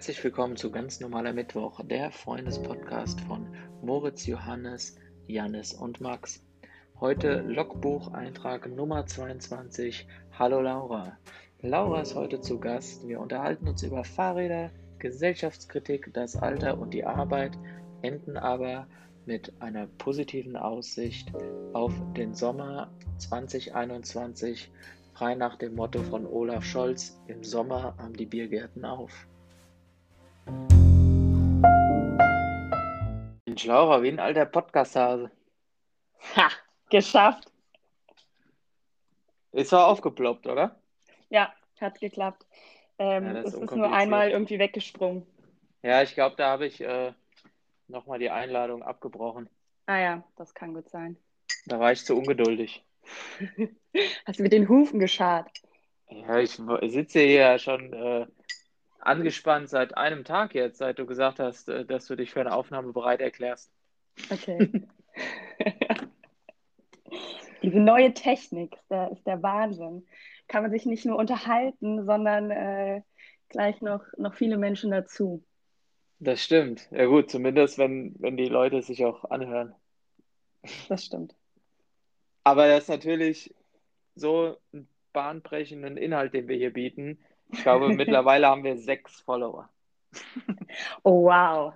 Herzlich willkommen zu Ganz normaler Mittwoch, der Freundespodcast von Moritz, Johannes, Jannis und Max. Heute Logbucheintrag Nummer 22. Hallo Laura. Laura ist heute zu Gast. Wir unterhalten uns über Fahrräder, Gesellschaftskritik, das Alter und die Arbeit, enden aber mit einer positiven Aussicht auf den Sommer 2021, frei nach dem Motto von Olaf Scholz, im Sommer haben die Biergärten auf. Mensch, Laura, wie ein alter Podcast-Hase. Ha, geschafft. Ist doch aufgeploppt, oder? Ja, hat geklappt. Ähm, Ja, ist es ist nur einmal irgendwie weggesprungen. Ja, ich glaube, da habe ich äh, nochmal die Einladung abgebrochen. Ah ja, das kann gut sein. Da war ich zu ungeduldig. Hast du mit den Hufen geschart? Ja, ich sitze hier ja schon äh, angespannt seit einem Tag jetzt, seit du gesagt hast, äh, dass du dich für eine Aufnahme bereit erklärst. Okay. Diese neue Technik ist der, ist der Wahnsinn. Kann man sich nicht nur unterhalten, sondern äh, gleich noch, noch viele Menschen dazu. Das stimmt. Ja gut, zumindest wenn, wenn die Leute sich auch anhören. Das stimmt. Aber das ist natürlich so einen bahnbrechenden Inhalt, den wir hier bieten. Ich glaube, mittlerweile haben wir sechs Follower. Oh, wow.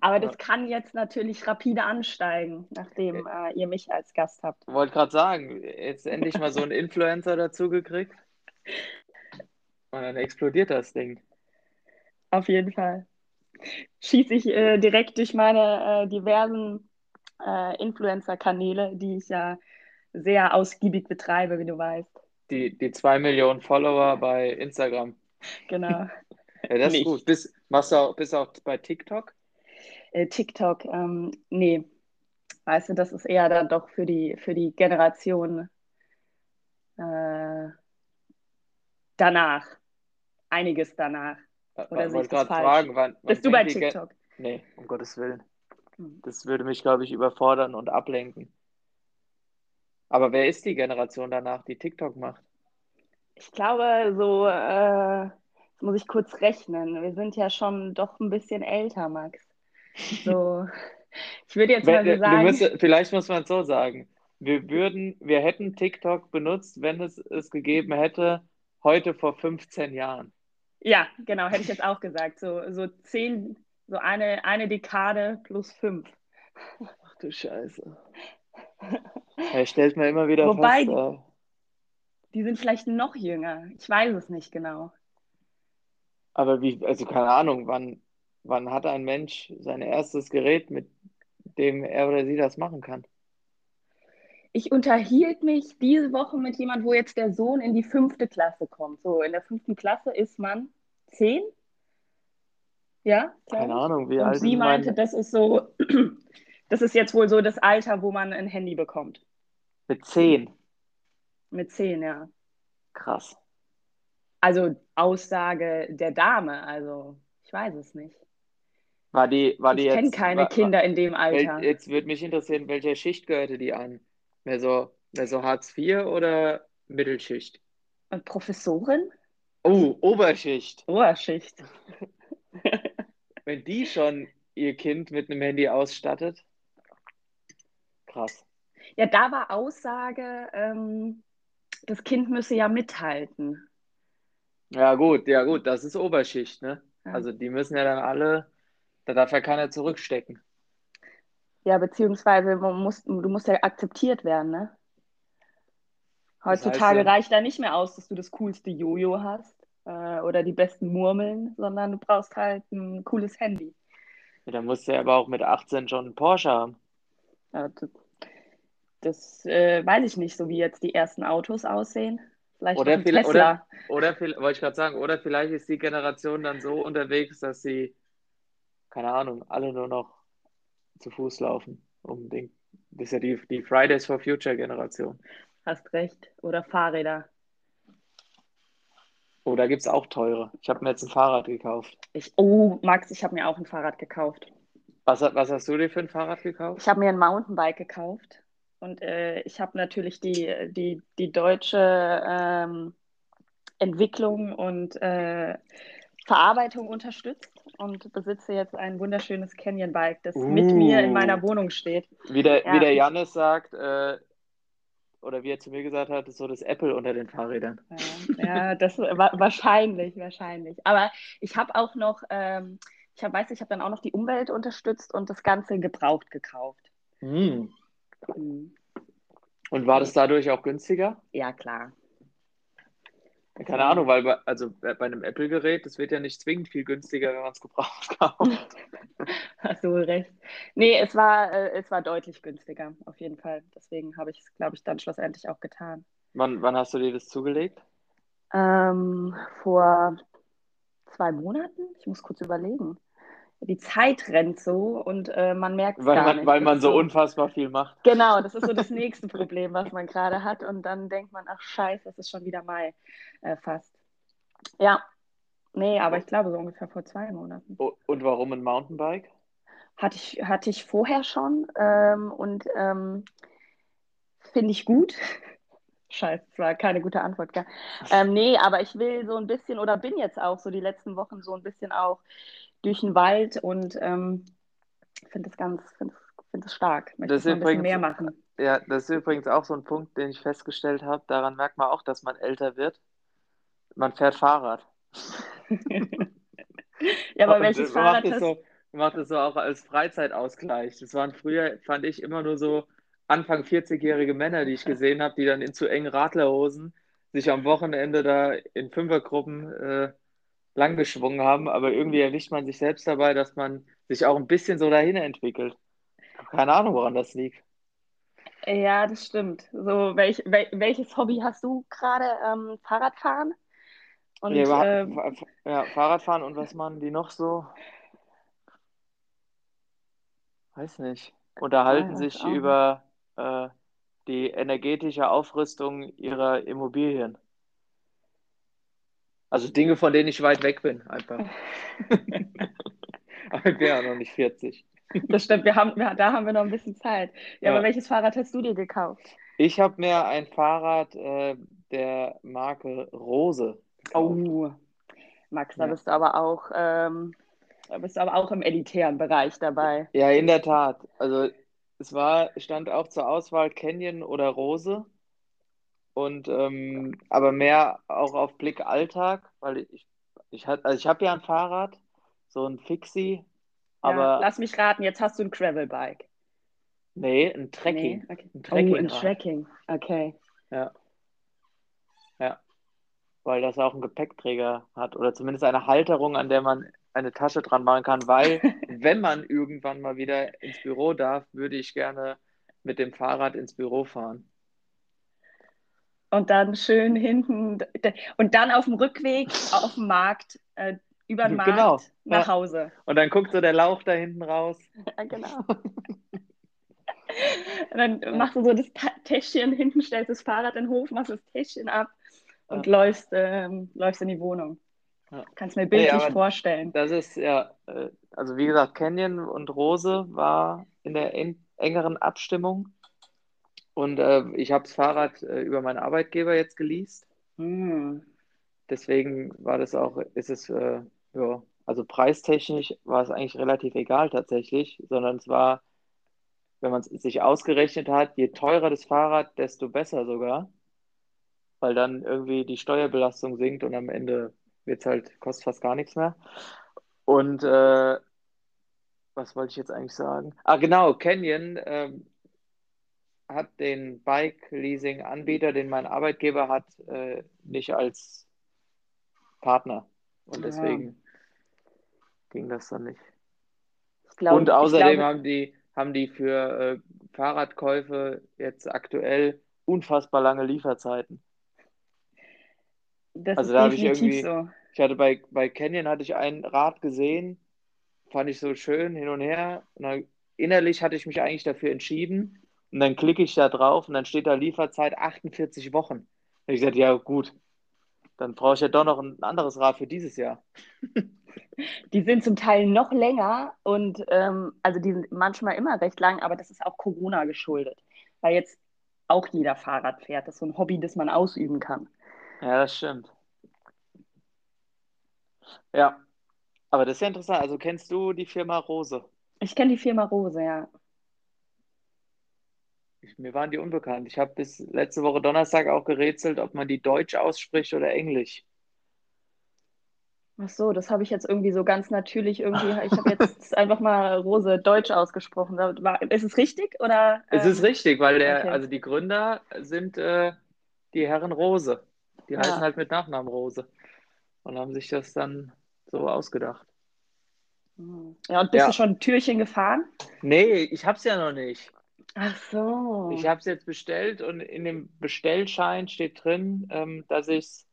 Aber das kann jetzt natürlich rapide ansteigen, nachdem äh, ihr mich als Gast habt. Wollte gerade sagen, jetzt endlich mal so einen Influencer dazu gekriegt. Und dann explodiert das Ding. Auf jeden Fall. Schieße ich äh, direkt durch meine äh, diversen äh, Influencer-Kanäle, die ich ja sehr ausgiebig betreibe, wie du weißt. Die, die zwei Millionen Follower bei Instagram. Genau. Ja, das ist gut. Bist, machst du auch, bist auch bei TikTok? Äh, TikTok, ähm, nee. Weißt du, das ist eher dann doch für die, für die Generation äh, danach. Einiges danach. Oder Ich wollte das gerade falsch? fragen, wann, wann Bist du bei TikTok? Nee, um Gottes Willen. Hm. Das würde mich, glaube ich, überfordern und ablenken. Aber wer ist die Generation danach, die TikTok macht? Ich glaube, so, äh, jetzt muss ich kurz rechnen. Wir sind ja schon doch ein bisschen älter, Max. So, ich würde jetzt mal so du sagen, müsste, vielleicht muss man es so sagen. Wir würden, wir hätten TikTok benutzt, wenn es es gegeben hätte, heute vor 15 Jahren. ja, genau, hätte ich jetzt auch gesagt. So, so zehn, so eine, eine Dekade plus fünf. Ach du Scheiße. Ja, stellt man immer wieder Wobei fest. Die- sind vielleicht noch jünger. Ich weiß es nicht genau. aber wie, also keine Ahnung, wann, wann hat ein Mensch sein erstes Gerät, mit dem er oder sie das machen kann? Ich unterhielt mich diese Woche mit jemand, wo jetzt der Sohn in die fünfte Klasse kommt. So, in der fünften Klasse ist man zehn. Ja, Keine. Ahnung, wie Und alt sie ist meinte, mein, das ist so, das ist jetzt wohl so das Alter, wo man ein Handy bekommt. mit 10. Mit zehn, ja. Krass. Also Aussage der Dame, also ich weiß es nicht. War die, war die Ich kenne keine war, Kinder in dem Alter. Jetzt würde mich interessieren, welcher Schicht gehörte die an? Mehr so, mehr so Hartz IV oder Mittelschicht? Und Professorin? Oh, Oberschicht. Oberschicht. Wenn die schon ihr Kind mit einem Handy ausstattet. Krass. Ja, da war Aussage, ähm, das Kind müsse ja mithalten. Ja, gut, ja, gut, das ist Oberschicht, ne? Ja. Also die müssen ja dann alle, da darf ja keiner zurückstecken. Ja, beziehungsweise man muss, du musst ja akzeptiert werden, ne? Das heißt Heutzutage reicht da nicht mehr aus, dass du das coolste Jojo hast äh, oder die besten Murmeln, sondern du brauchst halt ein cooles Handy. Ja, dann musst du ja aber auch mit 18 schon einen Porsche haben. Ja, das äh, weiß ich nicht, so wie jetzt die ersten Autos aussehen. Vielleicht Oder vielleicht- Tesla. Oder viel- wollte ich gerade sagen, oder vielleicht ist die Generation dann so unterwegs, dass sie, keine Ahnung, alle nur noch zu Fuß laufen. Um den, das ist ja die, die Fridays for Future Generation. Hast recht. Oder Fahrräder. Oh, da gibt es auch teure. Ich habe mir jetzt ein Fahrrad gekauft. Ich, oh, Max, ich habe mir auch ein Fahrrad gekauft. Was, was hast du dir für ein Fahrrad gekauft? Ich habe mir ein Mountainbike gekauft und äh, ich habe natürlich die, die, die deutsche ähm, Entwicklung und äh, Verarbeitung unterstützt und besitze jetzt ein wunderschönes Canyon-Bike, das uh, mit mir in meiner Wohnung steht. Wie der, ja. wie der Janis sagt, äh, oder wie er zu mir gesagt hat, ist so das Apple unter den Fahrrädern. Ja, ja das wahrscheinlich, wahrscheinlich. Aber ich habe auch noch, ähm, ich hab, weiß, ich habe dann auch noch die Umwelt unterstützt und das Ganze gebraucht gekauft. Hm. Mhm. Und war das dadurch auch günstiger? Ja, klar. Keine Ahnung, weil bei, also bei einem Apple-Gerät, das wird ja nicht zwingend viel günstiger, wenn man es gebraucht kauft. Hast du recht. Nee, es war, äh, es war deutlich günstiger, auf jeden Fall. Deswegen habe ich es, glaube ich, dann schlussendlich auch getan. Wann, wann hast du dir das zugelegt? Ähm, vor zwei Monaten. Ich muss kurz überlegen die Zeit rennt so und äh, man merkt es gar man, nicht. Weil man so, so unfassbar viel macht. Genau, das ist so das nächste Problem, was man gerade hat. Und dann denkt man, ach scheiße, es ist schon wieder Mai äh, fast. Ja, nee, aber ich glaube so ungefähr vor zwei Monaten. Und warum ein Mountainbike? Hatte ich, hatte ich vorher schon ähm, und ähm, finde ich gut. Scheiße, das war keine gute Antwort. Gell? Ähm, nee, aber ich will so ein bisschen oder bin jetzt auch so die letzten Wochen so ein bisschen auch durch den Wald und ähm, finde es ganz, finde es stark. Möchte das ein übrigens, bisschen mehr machen. Ja, das ist übrigens auch so ein Punkt, den ich festgestellt habe. Daran merkt man auch, dass man älter wird. Man fährt Fahrrad. ja, aber welches Fahrrad macht hast so, macht es so auch als Freizeitausgleich. Das waren früher, fand ich, immer nur so Anfang 40-jährige Männer, die ich gesehen habe, die dann in zu engen Radlerhosen sich am Wochenende da in Fünfergruppen äh, lang geschwungen haben, aber irgendwie erwischt man sich selbst dabei, dass man sich auch ein bisschen so dahin entwickelt. Keine Ahnung, woran das liegt. Ja, das stimmt. So, welch, wel, welches Hobby hast du gerade? Ähm, Fahrradfahren? Und, ja, ähm, ja, Fahrradfahren und was machen die noch so? Weiß nicht. Unterhalten ja, sich über äh, die energetische Aufrüstung ihrer Immobilien. Also Dinge, von denen ich weit weg bin, einfach. aber ich bin ja noch nicht 40. Das stimmt, wir haben, da haben wir noch ein bisschen Zeit. Ja, ja. aber welches Fahrrad hast du dir gekauft? Ich habe mir ein Fahrrad äh, der Marke Rose gekauft. Oh, Max, da ja. bist du aber auch, ähm, da bist du aber auch im elitären Bereich dabei. Ja, in der Tat. Also es war, stand auch zur Auswahl Canyon oder Rose. Und ähm, aber mehr auch auf Blick Alltag, weil ich, ich, also ich habe ja ein Fahrrad, so ein Fixie, aber. Ja, lass mich raten, jetzt hast du ein Gravelbike. Nee, ein Trekking. Nee, okay. Ein Trekking. Oh, ein Trekking, okay. Ja. Ja. Weil das auch einen Gepäckträger hat oder zumindest eine Halterung, an der man eine Tasche dran machen kann, weil wenn man irgendwann mal wieder ins Büro darf, würde ich gerne mit dem Fahrrad ins Büro fahren und dann schön hinten und dann auf dem Rückweg auf dem Markt, äh, über den Markt genau, nach ja. Hause. Und dann guckt so der Lauch da hinten raus. Ja, genau. dann ja. machst du so das Täschchen hinten, stellst das Fahrrad in den Hof, machst das Täschchen ab und läufst, ähm, läufst in die Wohnung. Ja. Kannst mir bildlich nee, vorstellen. Das ist ja, äh, also wie gesagt, Canyon und Rose war in der engeren Abstimmung. Und äh, ich habe das Fahrrad äh, über meinen Arbeitgeber jetzt geleast. Hm. Deswegen war das auch, ist es, äh, ja, also preistechnisch war es eigentlich relativ egal tatsächlich, sondern es war, wenn man es sich ausgerechnet hat, je teurer das Fahrrad, desto besser sogar. Weil dann irgendwie die Steuerbelastung sinkt und am Ende wird es halt, kostet fast gar nichts mehr. Und äh, was wollte ich jetzt eigentlich sagen? Ah, genau, Canyon ähm, hat den Bike-Leasing-Anbieter, den mein Arbeitgeber hat, äh, nicht als Partner. Und deswegen ja. ging das dann nicht. Glaub, und außerdem glaube, haben die, haben die für äh, Fahrradkäufe jetzt aktuell unfassbar lange Lieferzeiten. Das also da habe ich irgendwie, so. ich hatte bei, bei Canyon hatte ich ein Rad gesehen, fand ich so schön hin und her. Und dann, innerlich hatte ich mich eigentlich dafür entschieden, und dann klicke ich da drauf und dann steht da Lieferzeit 48 Wochen. Und ich sagte, ja gut, dann brauche ich ja doch noch ein anderes Rad für dieses Jahr. Die sind zum Teil noch länger und ähm, also die sind manchmal immer recht lang, aber das ist auch Corona geschuldet, weil jetzt auch jeder Fahrrad fährt. Das ist so ein Hobby, das man ausüben kann. Ja, das stimmt. Ja. Aber das ist ja interessant. Also kennst du die Firma Rose? Ich kenne die Firma Rose, ja. Ich, mir waren die unbekannt. Ich habe bis letzte Woche Donnerstag auch gerätselt, ob man die Deutsch ausspricht oder Englisch. Ach so, das habe ich jetzt irgendwie so ganz natürlich irgendwie. Ich habe jetzt einfach mal Rose Deutsch ausgesprochen. Ist es richtig oder? Es ist ähm, richtig, weil der, okay. also die Gründer sind äh, die Herren Rose. Die Ja. heißen halt mit Nachnamen Rose und haben sich das dann so ausgedacht. hm. Ja, und bist Ja. du schon ein Türchen gefahren? Nee, ich hab's ja noch nicht. Ach so. Ich habe es jetzt bestellt und in dem Bestellschein steht drin, ähm, dass ich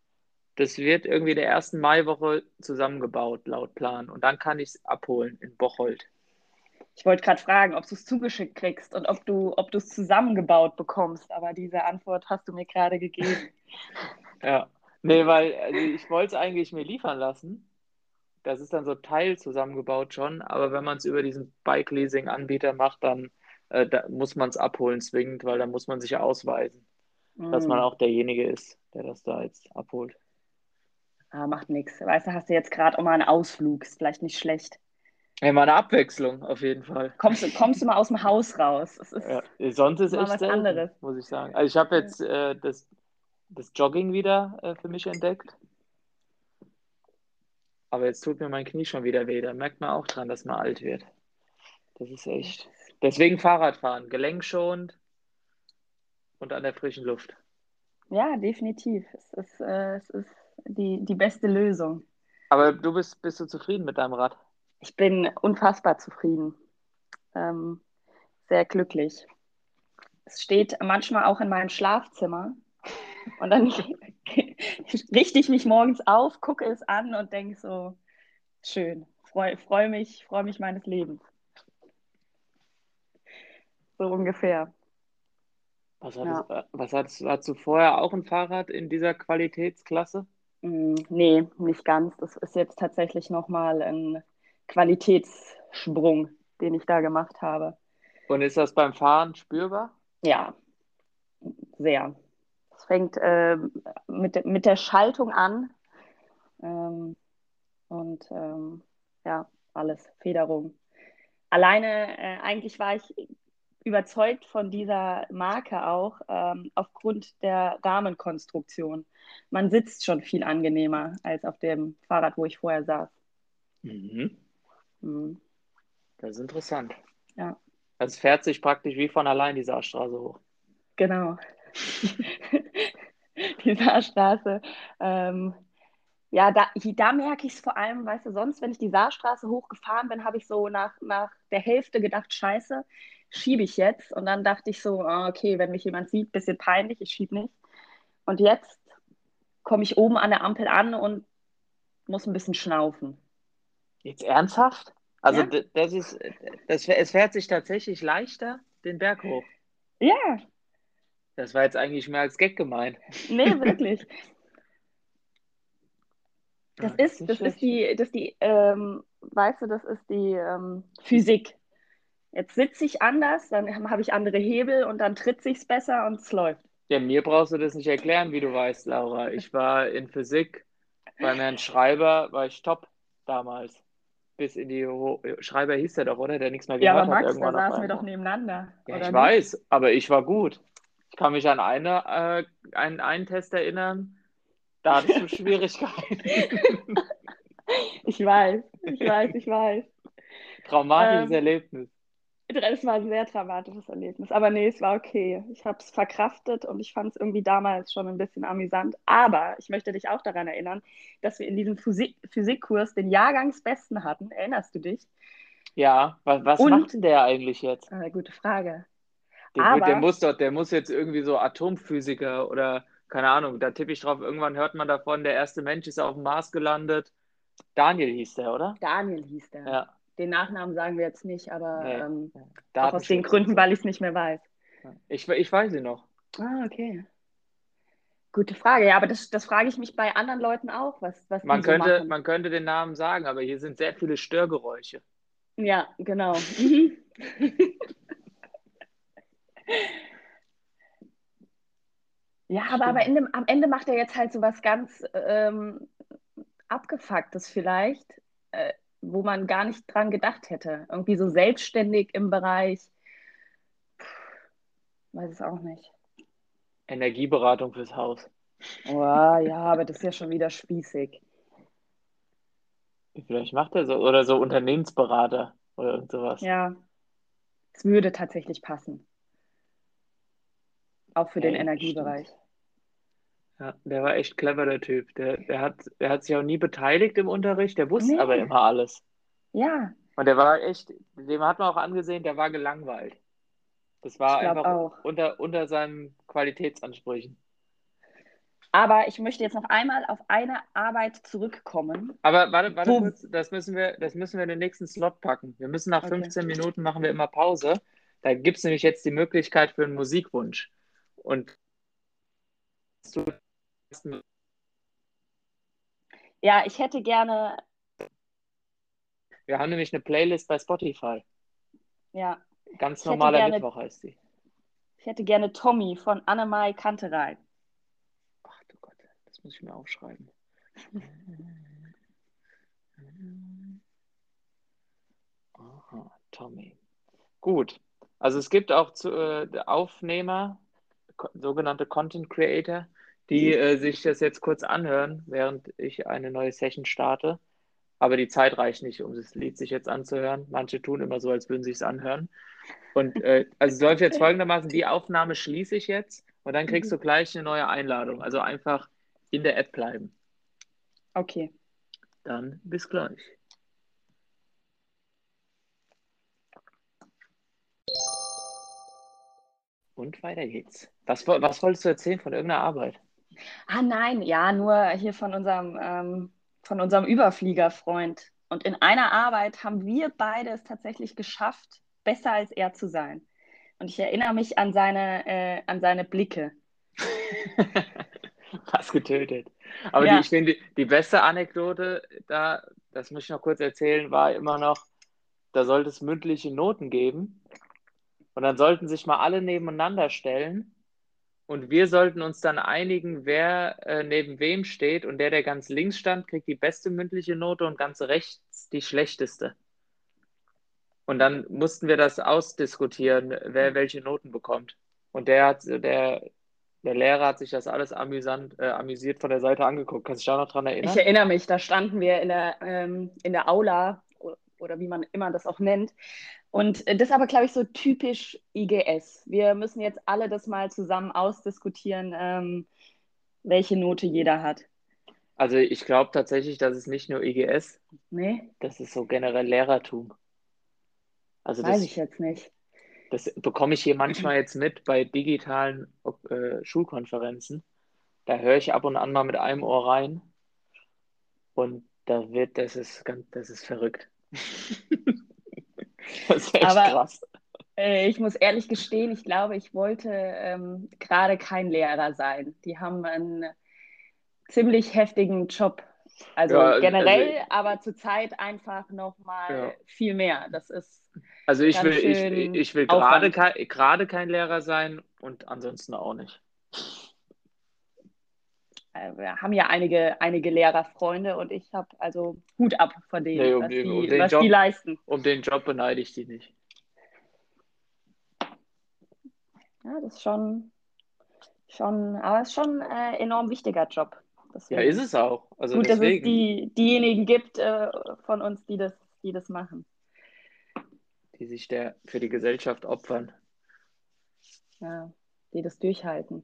das wird irgendwie in der ersten Maiwoche zusammengebaut, laut Plan. Und dann kann ich es abholen in Bocholt. Ich wollte gerade fragen, ob du es zugeschickt kriegst und ob du, ob du es zusammengebaut bekommst, aber diese Antwort hast du mir gerade gegeben. Ja. Nee, weil also ich wollte es eigentlich mir liefern lassen. Das ist dann so Teil zusammengebaut schon, aber wenn man es über diesen Bike-Leasing-Anbieter macht, dann äh, da muss man es abholen zwingend, weil dann muss man sich ja ausweisen, dass man Hm. auch derjenige ist, der das da jetzt abholt. Ah, macht nichts. Weißt du, hast du jetzt gerade auch mal einen Ausflug, ist vielleicht nicht schlecht. Ja, mal eine Abwechslung auf jeden Fall. Kommst, du- kommst du mal aus dem Haus raus? Ist, Ja, sonst ist echt was selten, anderes. muss ich sagen. Also ich habe jetzt äh, das, das Jogging wieder äh, für mich entdeckt. Aber jetzt tut mir mein Knie schon wieder weh. Da merkt man auch dran, dass man alt wird. Das ist echt. Deswegen Fahrradfahren, gelenkschonend und an der frischen Luft. Ja, definitiv. Es ist, äh, es ist die, die beste Lösung. Aber du bist, bist du zufrieden mit deinem Rad? Ich bin unfassbar zufrieden. Ähm, sehr glücklich. Es steht manchmal auch in meinem Schlafzimmer. Und dann richte ich mich morgens auf, gucke es an und denke so, schön, freue freu mich, freue mich meines Lebens. So ungefähr. Was hattest, äh, was hattest, hattest du vorher auch ein Fahrrad in dieser Qualitätsklasse? Mm, Nee, nicht ganz. Das ist jetzt tatsächlich nochmal ein Qualitätssprung, den ich da gemacht habe. Und ist das beim Fahren spürbar? Ja, sehr. Es fängt ähm, mit, mit der Schaltung an ähm, und ähm, ja, alles, Federung. Alleine, äh, eigentlich war ich überzeugt von dieser Marke auch ähm, aufgrund der Rahmenkonstruktion. Man sitzt schon viel angenehmer als auf dem Fahrrad, wo ich vorher saß. Mhm. Mhm. Das ist interessant. Ja. Es fährt sich praktisch wie von allein die Saarstraße hoch. Genau. Die Saarstraße. Ähm, ja, da, da merke ich es vor allem, weißt du, sonst, wenn ich die Saarstraße hochgefahren bin, habe ich so nach, nach der Hälfte gedacht, scheiße, schiebe ich jetzt. Und dann dachte ich so, ah, okay, wenn mich jemand sieht, bisschen peinlich, ich schiebe nicht. Und jetzt komme ich oben an der Ampel an und muss ein bisschen schnaufen. Jetzt ernsthaft? Also Ja. das ist, das, es fährt sich tatsächlich leichter den Berg hoch. Ja, Das war jetzt eigentlich mehr als Gag gemeint. nee, wirklich. Das Ja, ist, nicht das ist die, das ist die, ähm, weißt du, das ist die ähm, Physik. Jetzt sitze ich anders, dann habe ich andere Hebel und dann tritt sich's besser und es läuft. Ja, mir brauchst du das nicht erklären, wie du weißt, Laura. Ich war in Physik beim Herrn Schreiber, war ich top damals. Bis in die Ho Schreiber hieß der doch, oder? Der nichts mehr Ja, gehört aber hat Max, da irgendwann auf saßen wir doch nebeneinander. Ja, ich nicht? weiß, aber ich war gut. Ich kann mich an eine, äh, einen, einen Test erinnern, da hattest du Schwierigkeiten. Ich weiß, ich weiß, ich weiß. Traumatisches Ähm, Erlebnis. Das war ein sehr dramatisches Erlebnis. Aber nee, es war okay. Ich habe es verkraftet und ich fand es irgendwie damals schon ein bisschen amüsant. Aber ich möchte dich auch daran erinnern, dass wir in diesem Physik Physikkurs den Jahrgangsbesten hatten. Erinnerst du dich? Ja, was, was Und- macht denn der eigentlich jetzt? Äh, gute Frage. Der, Aber- der muss doch, der muss jetzt irgendwie so Atomphysiker oder keine Ahnung, da tippe ich drauf, irgendwann hört man davon, der erste Mensch ist auf dem Mars gelandet. Daniel hieß der, oder? Daniel hieß der. Ja. Den Nachnamen sagen wir jetzt nicht, aber Nee. ähm, auch aus den Gründen, weil ich es nicht mehr weiß. Ich, ich weiß ihn noch. Ah, okay. Gute Frage. Ja, aber das, das frage ich mich bei anderen Leuten auch, was, was Man die so könnte, machen. man könnte den Namen sagen, aber hier sind sehr viele Störgeräusche. Ja, genau. Mhm. ja, aber, aber in dem, am Ende macht er jetzt halt so was ganz ähm, Abgefucktes vielleicht. Äh, wo man gar nicht dran gedacht hätte. Irgendwie so selbstständig im Bereich, weiß es auch nicht. Energieberatung fürs Haus. Oh, ja, aber das ist ja schon wieder spießig. Vielleicht macht er so, oder so Unternehmensberater oder irgend sowas. Ja, es würde tatsächlich passen. Auch für den Ja, Energiebereich. Ja, der war echt clever, der Typ. Der, der hat, der hat sich auch nie beteiligt im Unterricht, der wusste Nee. aber immer alles. Ja, Und der war echt, dem hat man auch angesehen, der war gelangweilt. Das war einfach auch. unter, unter seinen Qualitätsansprüchen. aber ich möchte jetzt noch einmal auf eine Arbeit zurückkommen. Aber warte, warte Wo- kurz, das müssen wir, das müssen wir in den nächsten Slot packen. Wir müssen nach Okay. 15 Minuten machen wir immer Pause. Da gibt es nämlich jetzt die Möglichkeit für einen Musikwunsch. Und du Ja, ich hätte gerne, wir haben nämlich eine Playlist bei Spotify. ja, Ganz normaler gerne- Mittwoch heißt die. ich hätte gerne Tommy von Annemai Kanterei. Ach du Gott, das muss ich mir aufschreiben. Aha, Tommy. Gut. Also es gibt auch zu, äh, Aufnehmer, sogenannte Content Creator, die äh, sich das jetzt kurz anhören, während ich eine neue Session starte. Aber die Zeit reicht nicht, um das Lied sich jetzt anzuhören. Manche tun immer so, als würden sie es anhören. Und äh, also es läuft jetzt folgendermaßen, die Aufnahme schließe ich jetzt und dann kriegst du gleich eine neue Einladung. Also einfach in der App bleiben. Okay. Dann bis gleich. Und weiter geht's. Was, was wolltest du erzählen von irgendeiner Arbeit? Ah nein, ja, nur hier von unserem, ähm, von unserem Überfliegerfreund. Und in einer Arbeit haben wir beide es tatsächlich geschafft, besser als er zu sein. Und ich erinnere mich an seine, äh, an seine Blicke. Was getötet. Aber Ja. die, ich finde, die beste Anekdote da, das muss ich noch kurz erzählen, war immer noch, da sollte es mündliche Noten geben. Und dann sollten sich mal alle nebeneinander stellen. Und wir sollten uns dann einigen, wer äh, neben wem steht. Und der, der ganz links stand, kriegt die beste mündliche Note und ganz rechts die schlechteste. Und dann mussten wir das ausdiskutieren, wer welche Noten bekommt. Und der hat, der, der Lehrer hat sich das alles amüsant, äh, amüsiert von der Seite angeguckt. Kannst du dich da noch dran erinnern? Ich erinnere mich, da standen wir in der, ähm, in der Aula oder wie man immer das auch nennt. Und äh, das ist aber, glaube ich, so typisch IGS. Wir müssen jetzt alle das mal zusammen ausdiskutieren, ähm, welche Note jeder hat. Also ich glaube tatsächlich, dass es nicht nur IGS, Nee, das ist so generell Lehrertum. Also weiß das, ich jetzt nicht. das bekomme ich hier manchmal jetzt mit bei digitalen äh, Schulkonferenzen. Da höre ich ab und an mal mit einem Ohr rein und da wird, das ist ganz, das ist verrückt. Das ist echt Aber- krass. Äh, ich muss ehrlich gestehen, ich glaube, ich wollte ähm, gerade kein Lehrer sein. Die haben einen ziemlich heftigen Job. Also Ja, also- generell, aber zurzeit einfach noch mal Ja. viel mehr. Das ist Also ich will, ich, ich will gerade kein, gerade kein Lehrer sein und ansonsten auch nicht. Äh, wir haben ja einige, einige Lehrerfreunde und ich habe also Hut ab vor denen, Nee, um was, den- die, um was Job- die leisten. Um den Job beneide ich die nicht. Ja, das ist schon, schon, aber es ist schon ein äh, enorm wichtiger Job. Ja, Deswegen. ist es auch. Also Gut, dass es deswegen. die, diejenigen gibt äh, von uns, die das, die das machen. die sich der für die Gesellschaft opfern. Ja, die das durchhalten.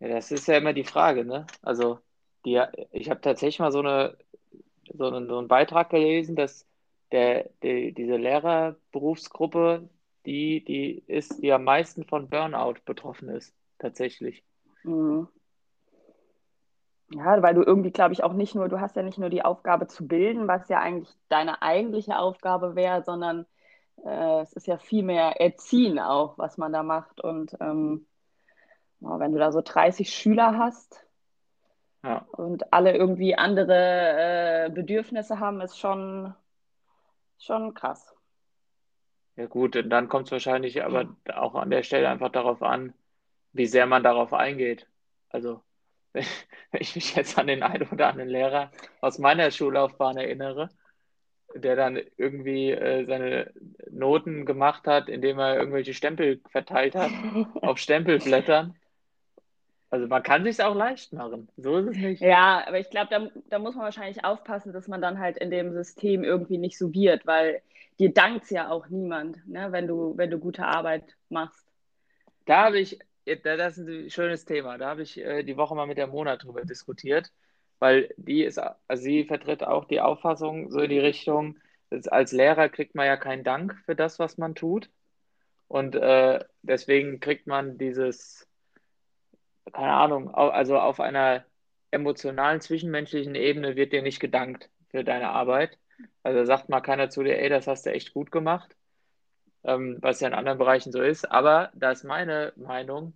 Ja, das ist ja immer die Frage, ne? Also, die, ich habe tatsächlich mal so eine, so einen, so einen Beitrag gelesen, dass der, die, diese Lehrerberufsgruppe, die, die ist, die am meisten von Burnout betroffen ist, tatsächlich. Mhm. Ja, weil du irgendwie, glaube ich, auch nicht nur, du hast ja nicht nur die Aufgabe zu bilden, was ja eigentlich deine eigentliche Aufgabe wäre, sondern äh, es ist ja viel mehr Erziehen auch, was man da macht. Und ähm, wenn du da so 30 Schüler hast Ja. und alle irgendwie andere äh, Bedürfnisse haben, ist schon, schon krass. Ja, gut, und dann kommt es wahrscheinlich aber auch an der Stelle einfach darauf an, wie sehr man darauf eingeht. Also, wenn ich mich jetzt an den einen oder anderen Lehrer aus meiner Schullaufbahn erinnere, der dann irgendwie äh, seine Noten gemacht hat, indem er irgendwelche Stempel verteilt hat auf Stempelblättern. Also man kann sich auch leicht machen. So ist es nicht. Ja, aber ich glaube, da, da muss man wahrscheinlich aufpassen, dass man dann halt in dem System irgendwie nicht so wird, weil dir dankt ja auch niemand, ne, wenn du, wenn du gute Arbeit machst. Da habe ich, das ist ein schönes Thema, da habe ich äh, die Woche mal mit der Mona drüber diskutiert, weil die ist, also sie vertritt auch die Auffassung so in die Richtung, als Lehrer kriegt man ja keinen Dank für das, was man tut. Und äh, deswegen kriegt man dieses keine Ahnung, also auf einer emotionalen, zwischenmenschlichen Ebene wird dir nicht gedankt für deine Arbeit. Also sagt mal keiner zu dir, ey, das hast du echt gut gemacht, ähm, was ja in anderen Bereichen so ist. Aber da ist meine Meinung,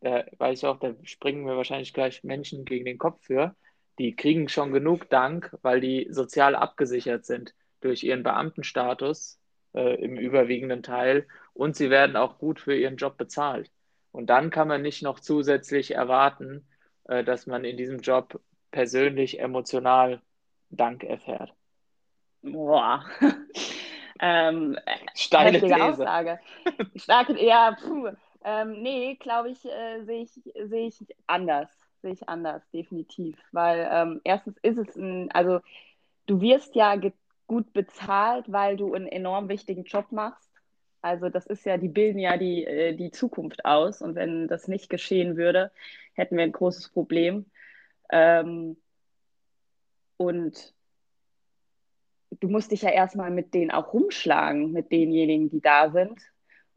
da weiß ich auch, da springen mir wahrscheinlich gleich Menschen gegen den Kopf für, die kriegen schon genug Dank, weil die sozial abgesichert sind durch ihren Beamtenstatus äh, im überwiegenden Teil und sie werden auch gut für ihren Job bezahlt. Und dann kann man nicht noch zusätzlich erwarten, äh, dass man in diesem Job persönlich emotional Dank erfährt. Boah. ähm, Steile These. Aussage. Starke, ja, puh. Ähm, nee, glaube ich, äh, sehe ich, seh ich anders. Sehe ich anders, definitiv. Weil ähm, erstens ist es ein, also du wirst ja gut bezahlt, weil du einen enorm wichtigen Job machst. Also das ist ja, die bilden ja die, äh, die Zukunft aus. Und wenn das nicht geschehen würde, hätten wir ein großes Problem. Ähm, und du musst dich ja erstmal mit denen auch rumschlagen, mit denjenigen, die da sind.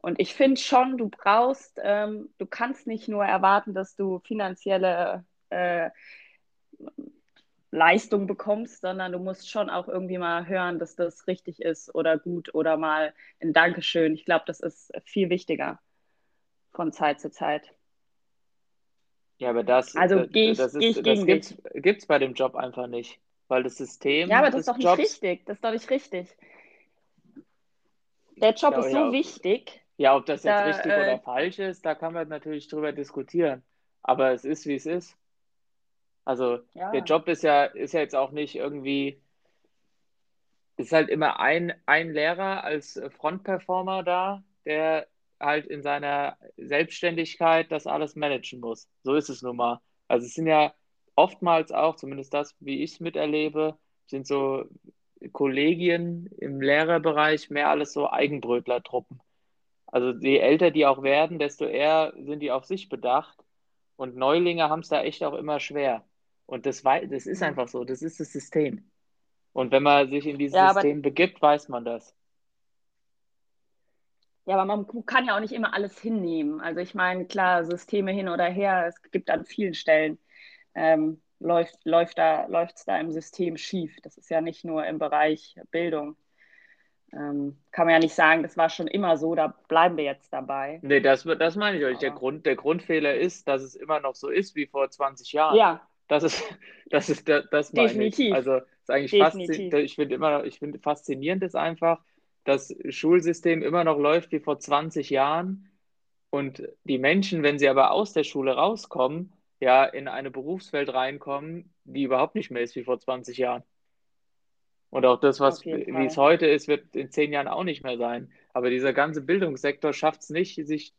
Und ich finde schon, du brauchst, ähm, du kannst nicht nur erwarten, dass du finanzielle äh, Leistung bekommst, sondern du musst schon auch irgendwie mal hören, dass das richtig ist oder gut oder mal ein Dankeschön. Ich glaube, das ist viel wichtiger von Zeit zu Zeit. Ja, aber das, also das, ich, das, ist, das gibt's, gibt's bei dem Job einfach nicht, weil das System. Ja, aber das ist doch nicht Jobs, richtig. Das ist doch nicht richtig. Der Job ja, ist so ja, wichtig. Ja, ob das jetzt da, richtig äh, oder falsch ist, da kann man natürlich drüber diskutieren. Aber es ist, wie es ist. Also Ja. der Job ist ja, ist ja jetzt auch nicht irgendwie, ist halt immer ein, ein Lehrer als Frontperformer da, der halt in seiner Selbstständigkeit das alles managen muss. So ist es nun mal. Also es sind ja oftmals auch, zumindest das, wie ich es miterlebe, sind so Kollegien im Lehrerbereich mehr alles so Eigenbrötler-Truppen. Also je älter die auch werden, desto eher sind die auf sich bedacht. Und Neulinge haben es da echt auch immer schwer. Und das, das ist einfach so, das ist das System. Und wenn man sich in dieses Ja, aber- System begibt, weiß man das. Ja, aber man kann ja auch nicht immer alles hinnehmen. Also ich meine, klar, Systeme hin oder her, es gibt an vielen Stellen, ähm, läuft, läuft da, läuft's da im System schief. Das ist ja nicht nur im Bereich Bildung. Ähm, kann man ja nicht sagen, das war schon immer so, da bleiben wir jetzt dabei. Nee, das, das meine ich euch. Der, Grund, der Grundfehler ist, dass es immer noch so ist wie vor 20 Jahren. Ja, Das ist, das ist, das, das meine Definitiv. ich. Also, ist eigentlich Definitiv. faszinierend. Ich finde immer, ich finde faszinierend ist einfach, das Schulsystem immer noch läuft wie vor 20 Jahren und die Menschen, wenn sie aber aus der Schule rauskommen, ja, in eine Berufswelt reinkommen, die überhaupt nicht mehr ist wie vor 20 Jahren. Und auch das, was, wie es heute ist, wird in zehn Jahren auch nicht mehr sein. Aber dieser ganze Bildungssektor schafft es nicht, sich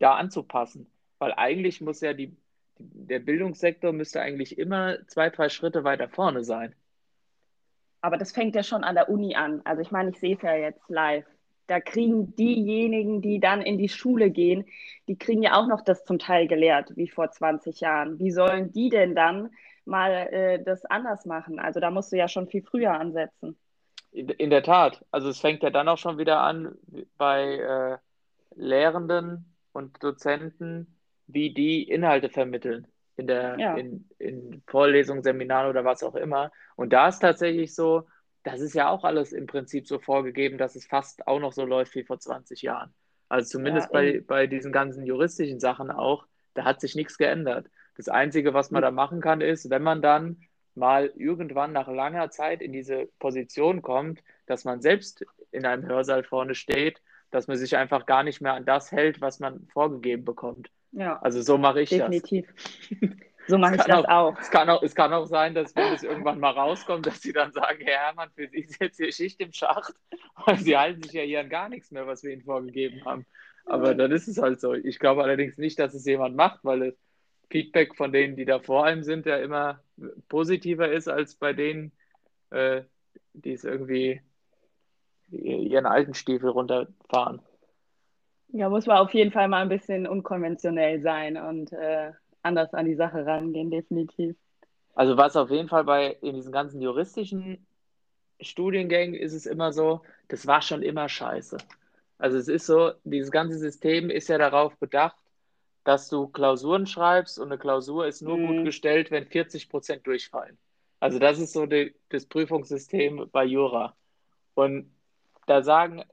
da anzupassen. Weil eigentlich muss ja die, der Bildungssektor müsste eigentlich immer zwei, drei Schritte weiter vorne sein. aber das fängt ja schon an der Uni an. Also ich meine, ich sehe es ja jetzt live. Da kriegen diejenigen, die dann in die Schule gehen, die kriegen ja auch noch das zum Teil gelehrt, wie vor 20 Jahren. Wie sollen die denn dann mal äh, das anders machen? Also da musst du ja schon viel früher ansetzen. In, in der Tat. Also es fängt ja dann auch schon wieder an bei äh, Lehrenden und Dozenten, wie die Inhalte vermitteln in der Ja. in, in Vorlesungen, Seminaren oder was auch immer. Und da ist tatsächlich so, das ist ja auch alles im Prinzip so vorgegeben, dass es fast auch noch so läuft wie vor 20 Jahren. Also zumindest Ja, bei, bei diesen ganzen juristischen Sachen auch, da hat sich nichts geändert. Das Einzige, was man da machen kann, ist, wenn man dann mal irgendwann nach langer Zeit in diese Position kommt, dass man selbst in einem Hörsaal vorne steht, dass man sich einfach gar nicht mehr an das hält, was man vorgegeben bekommt. Ja, Also so mache ich das. definitiv. So mache ich das auch, auch. Es kann auch. Es kann auch sein, dass wenn es irgendwann mal rauskommt, dass sie dann sagen, Herr Hermann, für Sie ist jetzt hier Schicht im Schacht, weil Sie halten sich ja hier an gar nichts mehr, was wir Ihnen vorgegeben haben. Aber dann ist es halt so. Ich glaube allerdings nicht, dass es jemand macht, weil das Feedback von denen, die da vor allem sind, ja immer positiver ist als bei denen, äh, die es irgendwie ihren alten Stiefel runterfahren. Ja, muss man auf jeden Fall mal ein bisschen unkonventionell sein und äh, anders an die Sache rangehen, definitiv. Also was auf jeden Fall bei in diesen ganzen juristischen Studiengängen ist es immer so, das war schon immer scheiße. Also es ist so, dieses ganze System ist ja darauf bedacht, dass du Klausuren schreibst und eine Klausur ist nur mhm. gut gestellt, wenn 40 Prozent durchfallen. Also das ist so die, das Prüfungssystem bei Jura. Und da sagen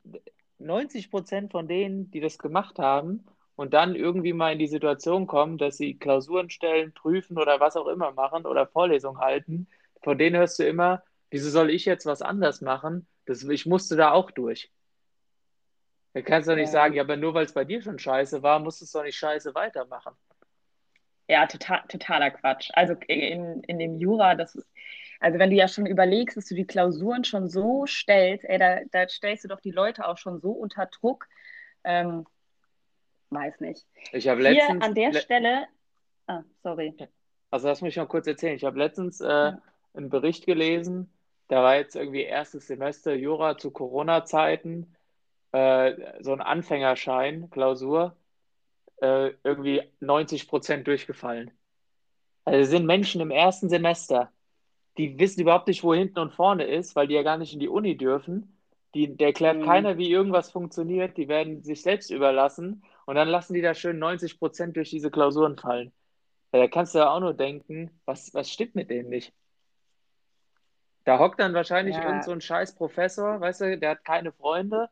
90 Prozent von denen, die das gemacht haben und dann irgendwie mal in die Situation kommen, dass sie Klausuren stellen, prüfen oder was auch immer machen oder Vorlesungen halten, von denen hörst du immer, wieso soll ich jetzt was anders machen? Das, ich musste da auch durch. Da kannst du doch nicht ja. sagen, ja, aber nur weil es bei dir schon scheiße war, musst du es doch nicht scheiße weitermachen. Ja, total, totaler Quatsch. Also in, in dem Jura, das ist, also wenn du ja schon überlegst, dass du die Klausuren schon so stellst, ey, da, da stellst du doch die Leute auch schon so unter Druck. Ähm, weiß nicht. Ich habe letztens. an der Stelle. Ah, sorry. Also lass mich mal kurz erzählen. Ich habe letztens äh, ja. einen Bericht gelesen, da war jetzt irgendwie erstes Semester Jura zu Corona-Zeiten, äh, so ein Anfängerschein, Klausur, äh, irgendwie 90 Prozent durchgefallen. Also sind Menschen im ersten Semester die wissen überhaupt nicht, wo hinten und vorne ist, weil die ja gar nicht in die Uni dürfen. Die, der erklärt mhm. keiner, wie irgendwas funktioniert. Die werden sich selbst überlassen und dann lassen die da schön 90 Prozent durch diese Klausuren fallen. Da kannst du ja auch nur denken, was, was stimmt mit denen nicht? Da hockt dann wahrscheinlich ja. irgend so ein scheiß Professor, weißt du, der hat keine Freunde,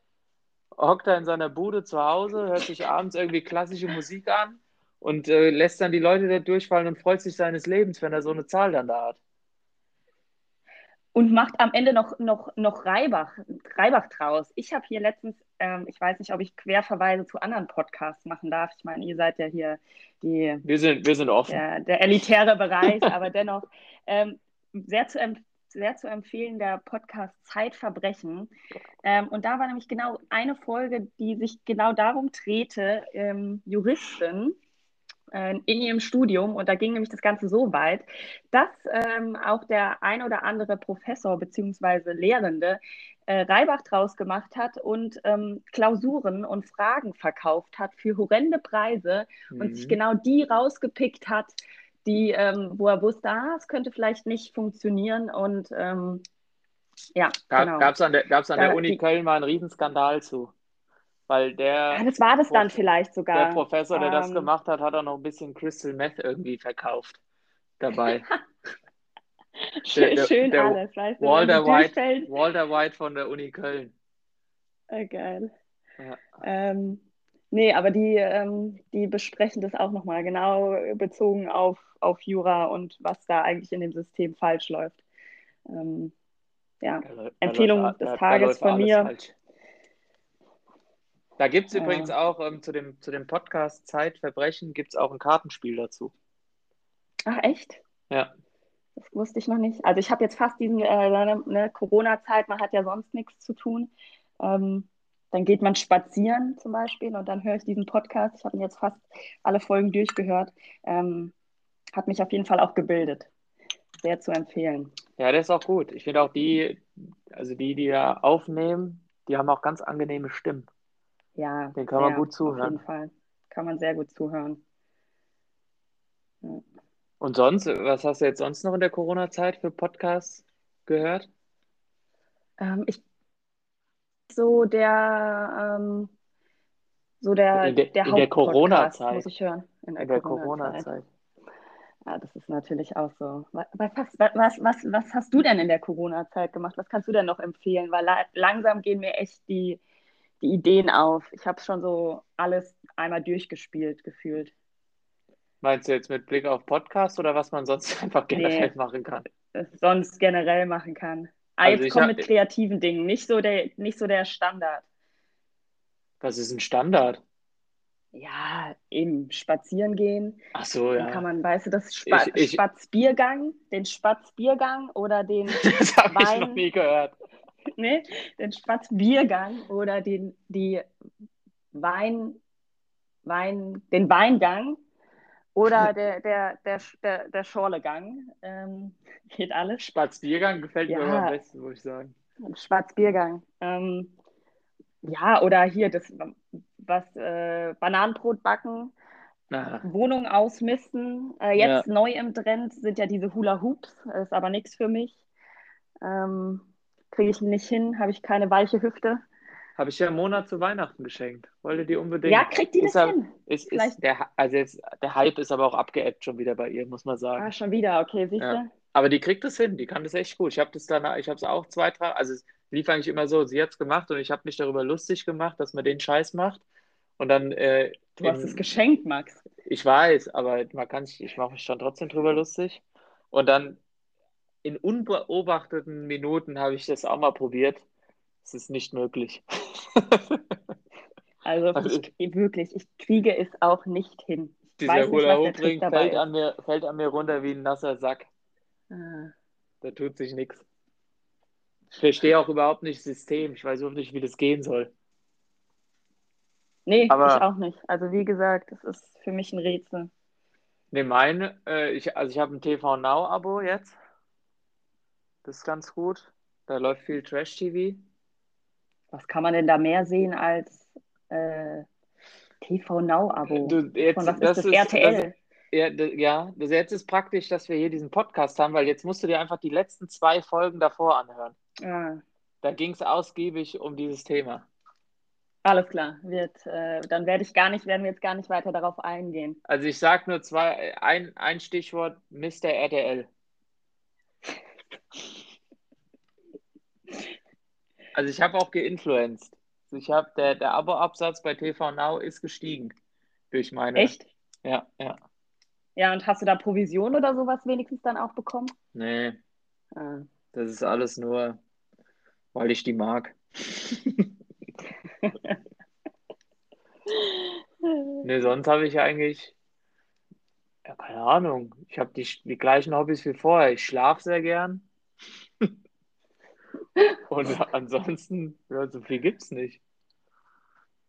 hockt da in seiner Bude zu Hause, hört sich abends irgendwie klassische Musik an und äh, lässt dann die Leute da durchfallen und freut sich seines Lebens, wenn er so eine Zahl dann da hat und macht am Ende noch, noch, noch Reibach, Reibach draus. Ich habe hier letztens, ähm, ich weiß nicht, ob ich Querverweise zu anderen Podcasts machen darf. Ich meine, ihr seid ja hier die. Wir sind, wir sind offen. Der, der elitäre Bereich, aber dennoch ähm, sehr, zu sehr zu empfehlen, der Podcast Zeitverbrechen. Ähm, und da war nämlich genau eine Folge, die sich genau darum drehte, ähm, Juristen in ihrem Studium, und da ging nämlich das Ganze so weit, dass ähm, auch der ein oder andere Professor bzw. Lehrende äh, Reibach draus gemacht hat und ähm, Klausuren und Fragen verkauft hat für horrende Preise mhm. und sich mhm. genau die rausgepickt hat, die, ähm, wo er wusste, ah, es könnte vielleicht nicht funktionieren und ähm, ja, Gab, genau. Gab es an der, an der Uni die, Köln mal einen Riesenskandal zu? Weil der. Ja, das war das dann vielleicht sogar. Der Professor, der ähm, das gemacht hat, hat auch noch ein bisschen Crystal Meth irgendwie verkauft dabei. schön, der, schön der, alles, weißt du? Walter White, Walter White von der Uni Köln. Oh, geil. Ja. Ähm, nee, aber die, ähm, die besprechen das auch nochmal genau bezogen auf, auf Jura und was da eigentlich in dem System falsch läuft. Ähm, ja, da, Empfehlung da, des Tages von mir. Falsch. Da gibt es ja. übrigens auch ähm, zu, dem, zu dem Podcast Zeitverbrechen gibt es auch ein Kartenspiel dazu. Ach, echt? Ja. Das wusste ich noch nicht. Also ich habe jetzt fast diesen, äh, eine, eine Corona-Zeit, man hat ja sonst nichts zu tun. Ähm, dann geht man spazieren zum Beispiel und dann höre ich diesen Podcast. Ich habe ihn jetzt fast alle Folgen durchgehört. Ähm, hat mich auf jeden Fall auch gebildet. Sehr zu empfehlen. Ja, der ist auch gut. Ich finde auch die, also die, die da aufnehmen, die haben auch ganz angenehme Stimmen. Ja, den kann man gut zuhören. Auf jeden Fall. Kann man sehr gut zuhören. Ja. Und sonst, was hast du jetzt sonst noch in der Corona-Zeit für Podcasts gehört? Ähm, ich so der ähm, so der in, de, der in der Corona-Zeit muss ich hören. In der, der Corona-Zeit. ja, das ist natürlich auch so. Was, was, was, was hast du denn in der Corona-Zeit gemacht? Was kannst du denn noch empfehlen? Weil langsam gehen mir echt die, die Ideen auf. Ich habe schon so alles einmal durchgespielt gefühlt. Meinst du jetzt mit Blick auf Podcast oder was man sonst einfach generell nee, machen kann? Sonst generell machen kann. Ah, also jetzt komm mit kreativen Dingen, nicht so, der, nicht so der Standard. Was ist ein Standard? Ja, eben spazieren gehen. Ach so, Dann ja. kann man, weißt du, das Spa Ich- ich- Spatzbiergang, den Spatzbiergang oder den Das habe ich noch nie gehört. ne, den Spatzbiergang oder den, die Wein, Wein, den Weingang oder der, der, der, der, der Schorlegang. Ähm, geht alles. Spatzbiergang gefällt mir Ja. aber am besten, muss ich sagen. Schwarzbiergang. Ähm, ja, oder hier das, was, äh, Bananenbrot backen, Na, Wohnung ausmisten. Äh, jetzt neu im Trend sind ja diese Hula Hoops, ist aber nichts für mich. Ähm, Kriege ich nicht hin, habe ich keine weiche Hüfte. habe ich ja einen Monat zu Weihnachten geschenkt. Wollte die unbedingt. Ja, kriegt die das Ist hin? Ist, ist der, also jetzt, der Hype ist aber auch abgeebbt schon wieder bei ihr, muss man sagen. Ah, schon wieder, okay, siehst Ja. du? Aber die kriegt es hin, die kann das echt gut. Ich habe das dann, ich habe es auch zwei, drei, also es lief eigentlich immer so, sie hat es gemacht und ich habe mich darüber lustig gemacht, dass man den Scheiß macht. Und dann, äh, Du hast es geschenkt, Max. ich weiß, aber man kann ich mache mich dann trotzdem drüber lustig. Und dann in unbeobachteten Minuten habe ich das auch mal probiert. Es ist nicht möglich. Also, Also ich, wirklich, ich kriege es auch nicht hin. Ich Dieser weiß nicht, was der Hula-Hoop-Ring Trick dabei fällt ist. an mir, fällt an mir runter wie ein nasser Sack. Ah. Da tut sich nichts. Ich verstehe auch überhaupt nicht das System. Ich weiß überhaupt nicht, wie das gehen soll. Nee, Aber- ich auch nicht. Also wie gesagt, das ist für mich ein Rätsel. Ne, meine, äh, ich, also ich habe ein TV Now-Abo jetzt. Das ist ganz gut. Da läuft viel Trash-TV. Was kann man denn da mehr sehen als äh, TV Now-Abo? Von was ist das das? ist- RTL? Ja, d- ja, das jetzt ist praktisch, dass wir hier diesen Podcast haben, weil jetzt musst du dir einfach die letzten zwei Folgen davor anhören. Ah, Da ging es ausgiebig um dieses Thema. alles klar. Wird, äh, dann werde ich gar nicht, werden wir jetzt gar nicht weiter darauf eingehen. Also ich sage nur zwei, ein, ein Stichwort, Mr. RTL. Also ich habe auch geinfluenced. Ich habe der, der Abo-Absatz bei TV Now ist gestiegen durch meine. Echt? Ja, ja. Ja, und hast du da Provision oder sowas wenigstens dann auch bekommen? Nee, Ah. das ist alles nur, weil ich die mag. Nee, sonst habe ich eigentlich, ja, keine Ahnung. Ich habe die, die gleichen Hobbys wie vorher. Ich schlafe sehr gern. Und ansonsten, ja, so viel gibt es nicht.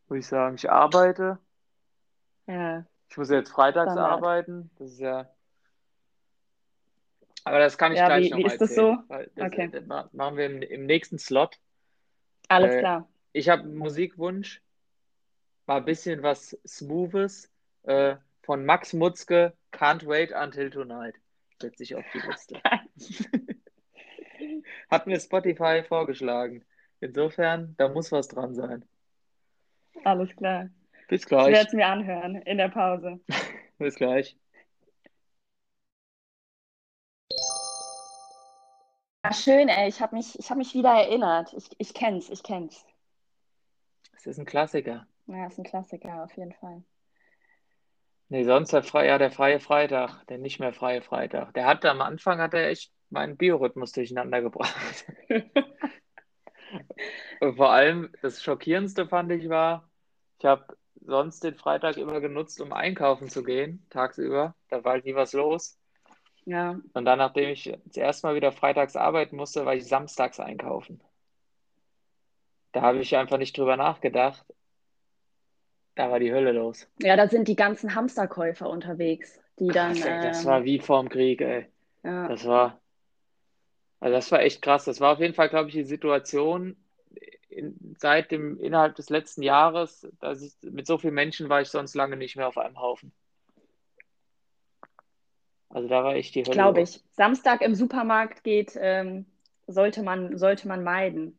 Muss ich sagen, ich arbeite. Ja, Ich muss jetzt freitags Standard. arbeiten. Das ist ja. Aber das kann ich Ja, gleich wie- noch wie mal ist das erzählen. so? Weil Das, Okay. das ma- machen wir im, im nächsten Slot. alles Äh, klar. Ich habe einen Musikwunsch. Mal ein bisschen was Smoothes. Äh, von Max Mutzke, Can't Wait Until Tonight. Setze ich auf die Liste. Hat mir Spotify vorgeschlagen. Insofern, da muss was dran sein. Alles klar. Bis Ich gleich. werde es mir anhören in der Pause. Bis gleich. Ja, schön, ey. Ich habe mich, ich hab mich wieder erinnert. Ich, ich kenn's, ich kenn's. Es ist ein Klassiker. Ja, ist ein Klassiker, auf jeden Fall. Nee, sonst der freie, ja, der freie Freitag, der nicht mehr freie Freitag. Der hat am Anfang hat er echt meinen Biorhythmus durcheinander gebracht. Und vor allem das Schockierendste fand ich war, ich habe sonst den Freitag immer genutzt, um einkaufen zu gehen, tagsüber. Da war halt nie was los. Ja, Und dann, nachdem ich das erste Mal wieder freitags arbeiten musste, war ich samstags einkaufen. Da habe ich einfach nicht drüber nachgedacht. Da war die Hölle los. ja, da sind die ganzen Hamsterkäufer unterwegs, die dann. Krass, ey, das ähm, war wie vorm Krieg, ey. ja, Das war, also das war echt krass. Das war auf jeden Fall, glaube ich, die Situation in, seit dem, innerhalb des letzten Jahres, dass ich, mit so vielen Menschen war ich sonst lange nicht mehr auf einem Haufen. Also da war echt die Hölle glaube ich. Samstag im Supermarkt geht, ähm, sollte man, sollte man meiden.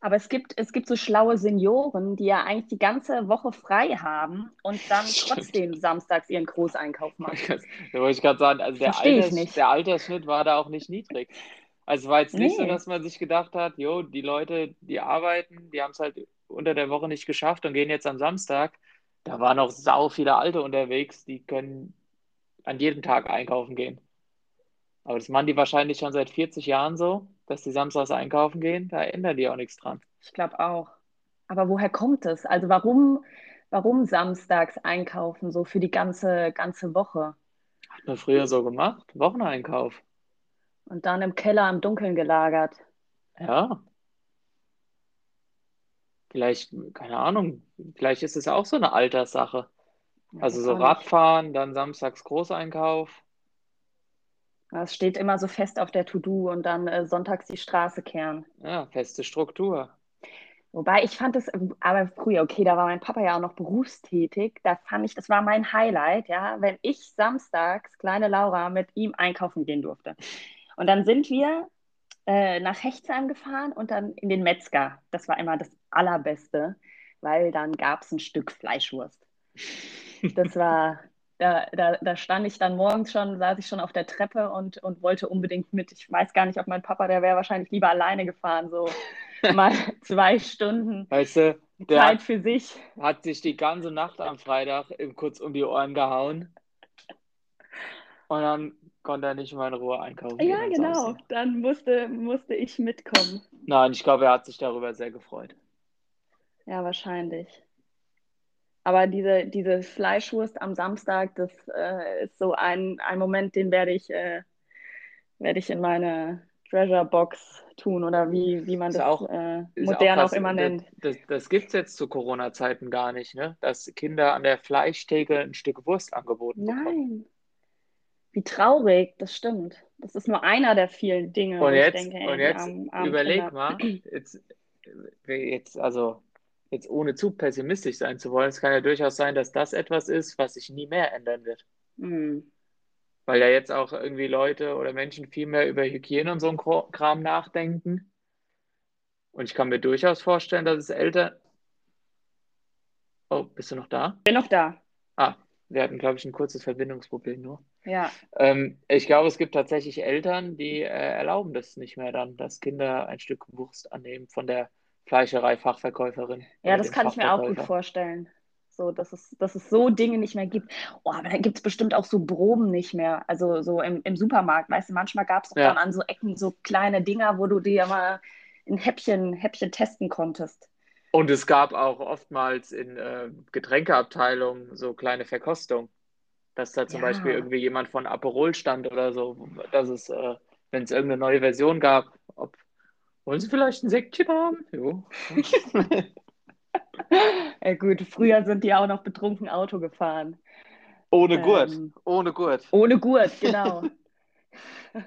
Aber es gibt, es gibt so schlaue Senioren, die ja eigentlich die ganze Woche frei haben und dann Stimmt. trotzdem samstags ihren Großeinkauf machen. Da wollte ich gerade sagen, also der, Alters, nicht. der Altersschnitt war da auch nicht niedrig. Also es war jetzt nicht so, dass man sich gedacht hat, jo, die Leute, die arbeiten, die haben es halt unter der Woche nicht geschafft und gehen jetzt am Samstag. Da waren noch sau viele Alte unterwegs, die können an jedem Tag einkaufen gehen. Aber das machen die wahrscheinlich schon seit 40 Jahren so, dass die samstags einkaufen gehen. Da ändern die auch nichts dran. Ich glaube auch. Aber woher kommt es? Also warum, warum samstags einkaufen, so für die ganze, ganze Woche? Hat man früher so gemacht, Wocheneinkauf. Und dann im Keller im Dunkeln gelagert. Ja. Vielleicht, keine Ahnung, vielleicht ist es auch so eine Alterssache. Also so. Radfahren, dann samstags Großeinkauf. Es steht immer so fest auf der To-Do und dann äh, sonntags die Straße kehren. Ja, feste Struktur. Wobei ich fand es, aber früher, okay, da war mein Papa ja auch noch berufstätig, da fand ich, das war mein Highlight, ja, wenn ich samstags, kleine Laura, mit ihm einkaufen gehen durfte. Und dann sind wir äh, nach Hechtsheim gefahren und dann in den Metzger. Das war immer das Allerbeste, weil dann gab es ein Stück Fleischwurst. Das war, da, da, da stand ich dann morgens schon, saß ich schon auf der Treppe und, und wollte unbedingt mit. Ich weiß gar nicht, ob mein Papa, der wäre wahrscheinlich lieber alleine gefahren, so mal zwei Stunden Weißt du, der Zeit hat, für sich. hat sich die ganze Nacht am Freitag kurz um die Ohren gehauen. Und dann konnte er nicht mal in Ruhe einkaufen Ja, genau. Samstag. Dann musste, musste ich mitkommen. Nein, ich glaube, er hat sich darüber sehr gefreut. Ja, wahrscheinlich. Aber diese, diese Fleischwurst am Samstag, das äh, ist so ein, ein Moment, den werde ich, äh, werde ich in meine Treasure Box tun oder wie, wie man Ist das auch- äh, modern krass, auch immer das, nennt. Das, das gibt es jetzt zu Corona-Zeiten gar nicht, ne? Dass Kinder an der Fleischtheke ein Stück Wurst angeboten bekommen. Nein. Wie traurig, das stimmt. Das ist nur einer der vielen Dinge, Und ich jetzt, denke, und jetzt armen, armen überleg Kinder. mal, jetzt, jetzt, also jetzt ohne zu pessimistisch sein zu wollen, es kann ja durchaus sein, dass das etwas ist, was sich nie mehr ändern wird. Hm. Weil ja jetzt auch irgendwie Leute oder Menschen viel mehr über Hygiene und so ein Kram nachdenken. Und ich kann mir durchaus vorstellen, dass es Eltern. Oh, bist du noch da? Bin noch da. Ah, wir hatten, glaube ich, ein kurzes Verbindungsproblem nur. Ja. Ähm, ich glaube, es gibt tatsächlich Eltern, die äh, erlauben das nicht mehr dann, dass Kinder ein Stück Wurst annehmen von der Fleischerei-Fachverkäuferin Ja, das kann ich mir auch gut vorstellen. So, dass es, dass es so Dinge nicht mehr gibt. Oh, aber da gibt es bestimmt auch so Proben nicht mehr. Also so im, im Supermarkt, weißt du, manchmal gab es auch Ja. dann an so Ecken so kleine Dinger, wo du dir mal ein Häppchen, Häppchen testen konntest. Und es gab auch oftmals in äh, Getränkeabteilungen so kleine Verkostungen, dass da zum Ja. Beispiel irgendwie jemand von Aperol stand oder so, dass es, äh, wenn es irgendeine neue Version gab, ob, wollen Sie vielleicht ein Sektchen haben? Jo. Ja, gut, früher sind die auch noch betrunken Auto gefahren. Ohne Gurt, Ähm, ohne Gurt. Ohne Gurt, genau. Das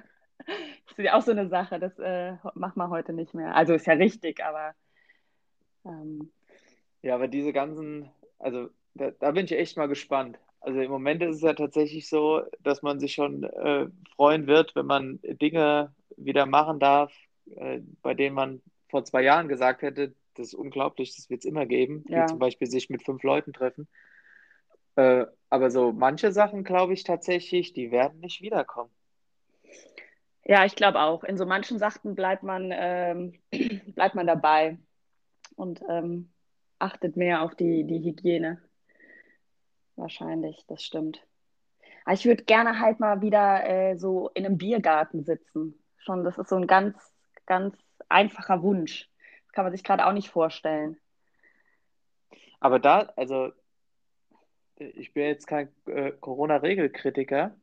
ist ja auch so eine Sache, das äh, macht man heute nicht mehr. Also ist ja richtig, aber ähm, Ja, aber diese ganzen, also da, da bin ich echt mal gespannt. Also im Moment ist es ja tatsächlich so, dass man sich schon äh, freuen wird, wenn man Dinge wieder machen darf, äh, bei denen man vor zwei Jahren gesagt hätte, das ist unglaublich, das wird es immer geben, wie Ja. zum Beispiel sich mit fünf Leuten treffen. Äh, aber so manche Sachen, glaube ich tatsächlich, die werden nicht wiederkommen. Ja, ich glaube auch. In so manchen Sachen bleibt man, ähm, bleibt man dabei und ähm, achtet mehr auf die, die Hygiene. Wahrscheinlich, das stimmt. Aber ich würde gerne halt mal wieder äh, so in einem Biergarten sitzen. Schon, das ist so ein ganz, ganz einfacher Wunsch. Das kann man sich gerade auch nicht vorstellen. Aber da, also ich bin jetzt kein äh, Corona-Regelkritiker,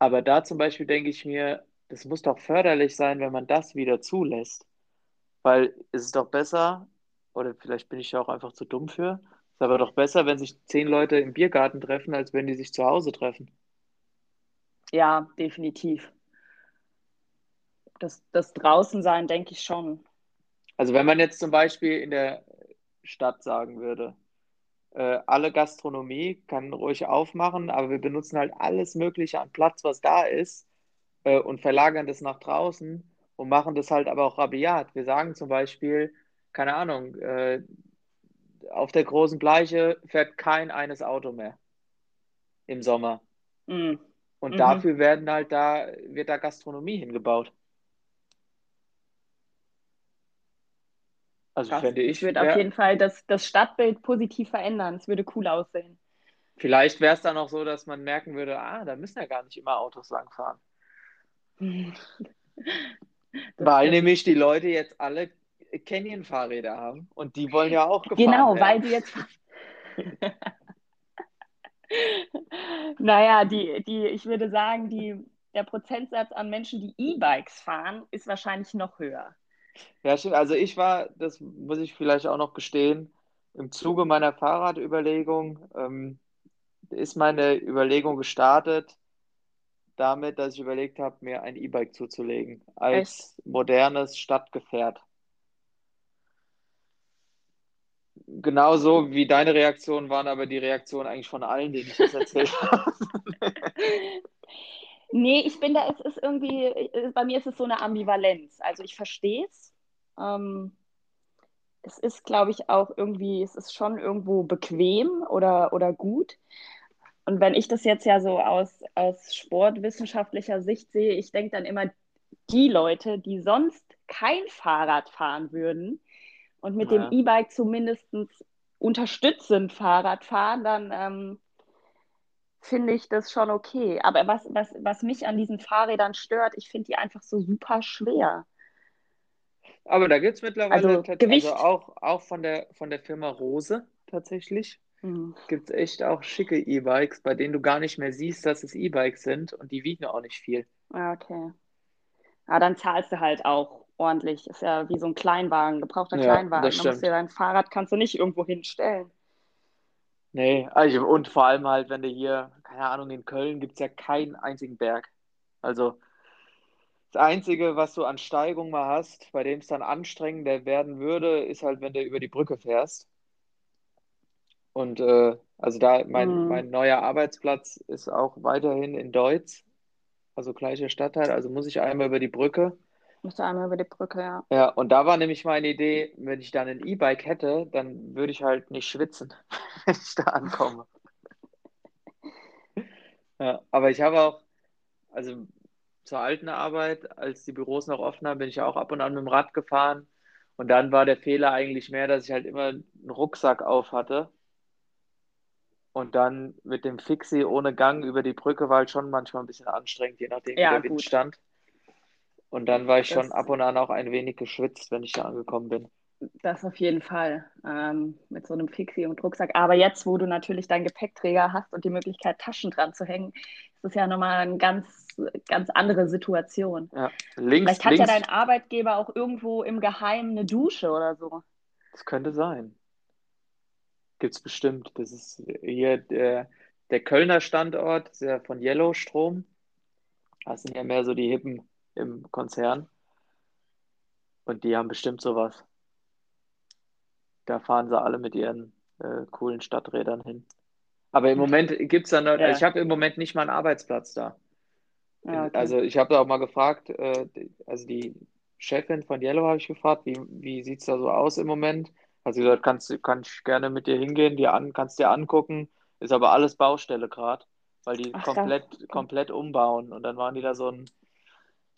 aber da zum Beispiel denke ich mir, das muss doch förderlich sein, wenn man das wieder zulässt. Weil es ist doch besser, oder vielleicht bin ich ja auch einfach zu dumm für, es ist aber doch besser, wenn sich zehn Leute im Biergarten treffen, als wenn die sich zu Hause treffen. Ja, definitiv. Das, das Draußensein denke ich schon. Also wenn man jetzt zum Beispiel in der Stadt sagen würde, äh, alle Gastronomie kann ruhig aufmachen, aber wir benutzen halt alles Mögliche an Platz, was da ist, äh, und verlagern das nach draußen und machen das halt aber auch rabiat. Wir sagen zum Beispiel, keine Ahnung, äh, auf der großen Bleiche fährt kein eines Auto mehr im Sommer. Mm. Und Mhm. dafür werden halt da, wird da Gastronomie hingebaut. Also Krass. fände Das ich, würde auf jeden Fall das, das Stadtbild positiv verändern. Es würde cool aussehen. Vielleicht wäre es dann auch so, dass man merken würde, ah, da müssen ja gar nicht immer Autos langfahren. Weil stimmt. nämlich die Leute jetzt alle Canyon-Fahrräder haben und die wollen ja auch gefahren Genau, werden. weil sie jetzt naja, die, die, ich würde sagen, die, der Prozentsatz an Menschen, die E-Bikes fahren, ist wahrscheinlich noch höher. Ja, stimmt. Also ich war, das muss ich vielleicht auch noch gestehen, im Zuge meiner Fahrradüberlegung ähm, ist meine Überlegung gestartet damit, dass ich überlegt habe, mir ein E-Bike zuzulegen als Echt? modernes Stadtgefährt. Genauso wie deine Reaktionen waren aber die Reaktionen eigentlich von allen, denen ich das erzählt habe. Nee, ich bin da, es ist irgendwie, bei mir ist es so eine Ambivalenz. Also ich verstehe es. Ähm, es ist, glaube ich, auch irgendwie, es ist schon irgendwo bequem oder, oder gut. Und wenn ich das jetzt ja so aus, aus sportwissenschaftlicher Sicht sehe, ich denke dann immer, die Leute, die sonst kein Fahrrad fahren würden und mit ja. dem E-Bike zumindest unterstützend Fahrrad fahren, dann ähm, finde ich das schon okay. Aber was, was, was mich an diesen Fahrrädern stört, ich finde die einfach so super schwer. Aber da gibt es mittlerweile also, Gewicht. Also auch, auch von, der, von der Firma Rose tatsächlich. Mhm. Gibt es echt auch schicke E-Bikes, bei denen du gar nicht mehr siehst, dass es E-Bikes sind und die wiegen auch nicht viel. Ja, okay. Ja, dann zahlst du halt auch ordentlich. Ist ja wie so ein Kleinwagen, gebrauchter ja, Kleinwagen. Das stimmt. Dir dein Fahrrad kannst du nicht irgendwo hinstellen. Nee, also, und vor allem halt, wenn du hier, keine Ahnung, in Köln gibt es ja keinen einzigen Berg. Also das Einzige, was du an Steigung mal hast, bei dem es dann anstrengender werden würde, ist halt, wenn du über die Brücke fährst. Und äh, also da, mein, mhm. mein neuer Arbeitsplatz ist auch weiterhin in Deutz, also gleicher Stadtteil, also muss ich einmal über die Brücke. Musst du einmal über die Brücke, ja. Ja, und da war nämlich meine Idee, wenn ich dann ein E-Bike hätte, dann würde ich halt nicht schwitzen, wenn ich da ankomme. ja, aber ich habe auch, also zur alten Arbeit, als die Büros noch offen haben, bin ich auch ab und an mit dem Rad gefahren. Und dann war der Fehler eigentlich mehr, dass ich halt immer einen Rucksack auf hatte. Und dann mit dem Fixie ohne Gang über die Brücke war halt schon manchmal ein bisschen anstrengend, je nachdem, ja, wie der Wind gut. stand. Und dann war ich das, schon ab und an auch ein wenig geschwitzt, wenn ich da angekommen bin. Das auf jeden Fall. Ähm, mit so einem Fixie und Rucksack. Aber jetzt, wo du natürlich deinen Gepäckträger hast und die Möglichkeit, Taschen dran zu hängen, ist das ja nochmal eine ganz, ganz andere Situation. Ja. Links, Vielleicht hat links, ja dein Arbeitgeber auch irgendwo im Geheimen eine Dusche oder so. Das könnte sein. Gibt es bestimmt. Das ist hier der, der Kölner Standort, ist ja von Yellow Strom. Das sind ja mehr so die Hippen im Konzern. Und die haben bestimmt sowas. Da fahren sie alle mit ihren äh, coolen Stadträdern hin. Aber im Moment gibt es dann, ja. also ich habe im Moment nicht mal einen Arbeitsplatz da. Ja, okay. Also ich habe da auch mal gefragt, äh, also die Chefin von Yellow habe ich gefragt, wie, wie sieht es da so aus im Moment? Also gesagt, kannst kann ich gerne mit dir hingehen, dir an, kannst dir angucken, ist aber alles Baustelle gerade, weil die Ach, komplett, komplett umbauen. Und dann waren die da so ein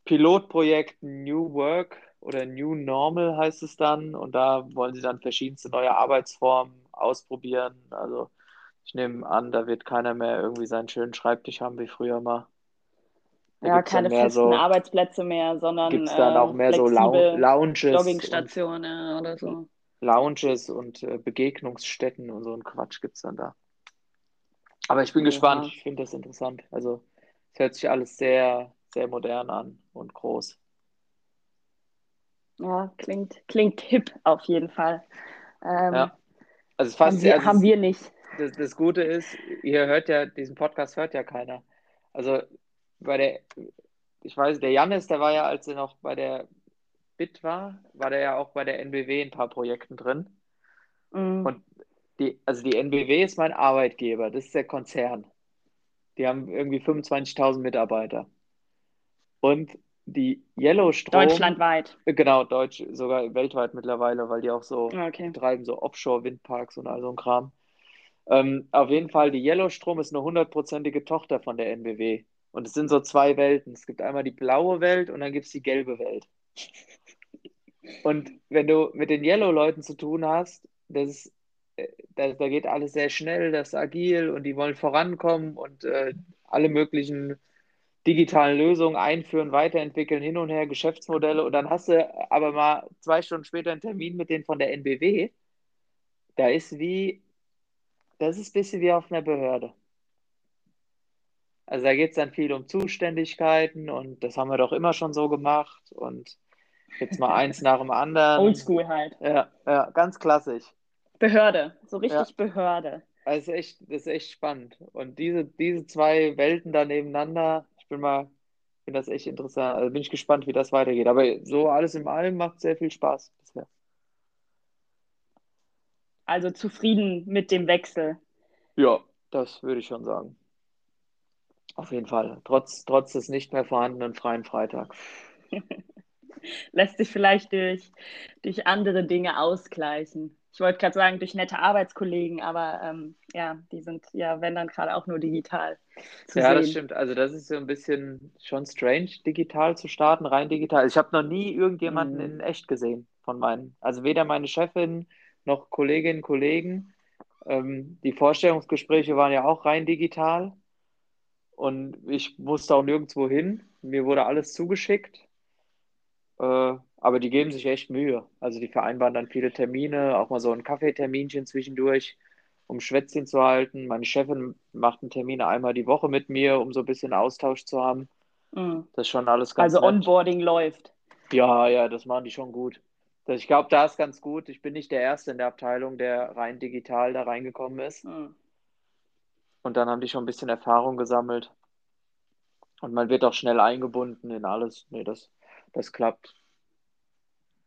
Pilotprojekt New Work oder New Normal heißt es dann. Und da wollen sie dann verschiedenste neue Arbeitsformen ausprobieren. Also ich nehme an, da wird keiner mehr irgendwie seinen schönen Schreibtisch haben wie früher mal. Da ja, keine festen so, Arbeitsplätze mehr, sondern gibt es dann auch mehr so Lounges. Joggingstationen oder so. Lounges und äh, Begegnungsstätten und so ein Quatsch gibt es dann da. Aber ich bin ja. gespannt, ich finde das interessant. Also es hört sich alles sehr, sehr modern an und groß. Ja, klingt, klingt hip auf jeden Fall. Ähm, ja. Also fast, haben, wir, also haben wir nicht. Das, das Gute ist, ihr hört ja, diesen Podcast hört ja keiner. Also bei der, ich weiß, der Janis, der war ja, als er noch bei der Bit war, war der ja auch bei der NBW in ein paar Projekten drin. Mhm. Und die, also die NBW ist mein Arbeitgeber, das ist der Konzern. Die haben irgendwie 25.000 Mitarbeiter. Und die Yellowstrom. Deutschlandweit. Genau, deutsch, sogar weltweit mittlerweile, weil die auch so ah, okay. betreiben, so Offshore-Windparks und all so ein Kram. Ähm, auf jeden Fall, die Yellowstrom ist eine hundertprozentige Tochter von der NBW. Und es sind so zwei Welten. Es gibt einmal die blaue Welt und dann gibt es die gelbe Welt. Und wenn du mit den Yellow-Leuten zu tun hast, das ist, äh, da, da geht alles sehr schnell, das ist agil und die wollen vorankommen und äh, alle möglichen digitalen Lösungen einführen, weiterentwickeln, hin und her, Geschäftsmodelle. Und dann hast du aber mal zwei Stunden später einen Termin mit denen von der NBW. Da ist wie, das ist ein bisschen wie auf einer Behörde. Also da geht es dann viel um Zuständigkeiten und das haben wir doch immer schon so gemacht und jetzt mal eins nach dem anderen. Oldschool halt. Ja, ja, ganz klassisch. Behörde, so richtig Ja. Behörde. Also das ist echt, das ist echt spannend. Und diese, diese zwei Welten da nebeneinander, bin mal, finde das echt interessant. Also bin ich gespannt, wie das weitergeht. Aber so alles in allem macht sehr viel Spaß bisher. Also zufrieden mit dem Wechsel. Ja, das würde ich schon sagen. Auf jeden Fall. Trotz, trotz des nicht mehr vorhandenen freien Freitags. Lässt sich vielleicht durch, durch andere Dinge ausgleichen. Ich wollte gerade sagen, durch nette Arbeitskollegen, aber ähm, ja, die sind ja, wenn dann gerade auch nur digital zu Ja, das sehen. stimmt. Also das ist so ein bisschen schon strange, digital zu starten, rein digital. Ich habe noch nie irgendjemanden Mhm. in echt gesehen von meinen. Also weder meine Chefin noch Kolleginnen und Kollegen. Ähm, die Vorstellungsgespräche waren ja auch rein digital und ich musste auch nirgendwo hin. Mir wurde alles zugeschickt. Äh, aber die geben sich echt Mühe. Also die vereinbaren dann viele Termine, auch mal so ein Kaffeeterminchen zwischendurch, um Schwätzchen zu halten. Meine Chefin macht einen Termin einmal die Woche mit mir, um so ein bisschen Austausch zu haben. Mhm. Das ist schon alles ganz Also nett. Onboarding läuft. Ja, ja, das machen die schon gut. Das, ich glaube, da ist ganz gut. Ich bin nicht der Erste in der Abteilung, der rein digital da reingekommen ist. Mhm. Und dann haben die schon ein bisschen Erfahrung gesammelt. Und man wird auch schnell eingebunden in alles. Nee, das, das klappt.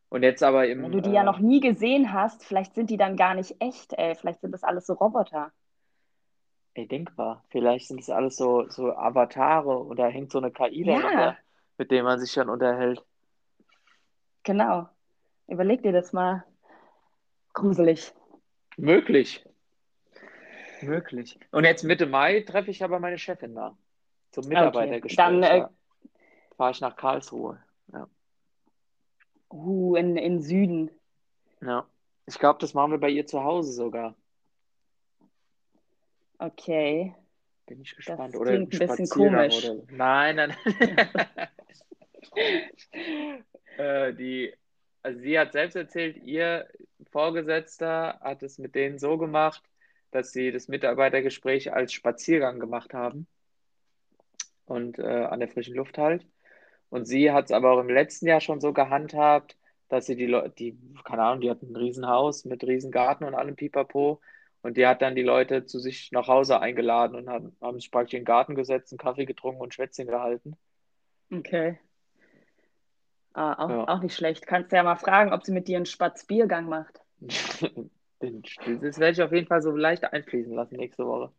Und jetzt aber im, Wenn du die ja äh, noch nie gesehen hast, vielleicht sind die dann gar nicht echt, ey. Vielleicht sind das alles so Roboter. Ey, denkbar. Vielleicht sind es alles so, so Avatare oder hängt so eine KI Ja. dahinter, mit dem man sich dann unterhält. Genau. Überleg dir das mal. Gruselig. Möglich. Möglich. Und jetzt Mitte Mai treffe ich aber meine Chefin da. Zum Mitarbeitergespräch. Dann, äh. Fahre ich nach Karlsruhe. Ja. Uh, in, in Süden. Ja. Ich glaube, das machen wir bei ihr zu Hause sogar. Okay. Bin ich Das gespannt. Oder klingt ein bisschen komisch. Oder... Nein, nein. äh, die, also sie hat selbst erzählt, ihr Vorgesetzter hat es mit denen so gemacht, dass sie das Mitarbeitergespräch als Spaziergang gemacht haben und äh, an der frischen Luft halt. Und sie hat es aber auch im letzten Jahr schon so gehandhabt, dass sie die Leute, die, keine Ahnung, die hat ein Riesenhaus mit Riesengarten und allem Pipapo. Und die hat dann die Leute zu sich nach Hause eingeladen und haben, haben sich praktisch in den Garten gesetzt, einen Kaffee getrunken und Schwätzchen gehalten. Okay. Ah, auch, Ja. auch nicht schlecht. Kannst du ja mal fragen, ob sie mit dir einen Spatzbiergang macht. Das werde ich auf jeden Fall so leicht einfließen lassen nächste Woche.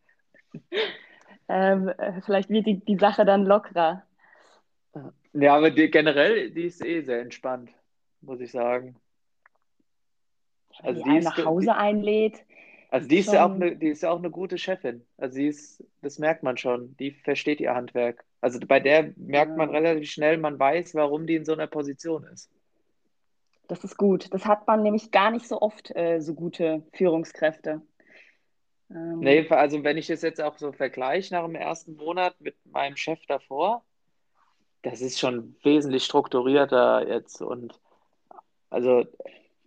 Ähm, äh, vielleicht wird die, die Sache dann lockerer. Ja, aber die, generell, die ist eh sehr entspannt, muss ich sagen. Wenn Also die die nach Hause einlädt. also die ist ja auch eine, die ist ja auch eine gute Chefin. Also sie ist, das merkt man schon. Die versteht ihr Handwerk. Also bei der merkt man Ja. relativ schnell, man weiß, warum die in so einer Position ist. Das ist gut. Das hat man nämlich gar nicht so oft, äh, so gute Führungskräfte. Ähm, Nee, also wenn ich das jetzt auch so vergleiche nach dem ersten Monat mit meinem Chef davor, das ist schon wesentlich strukturierter jetzt und also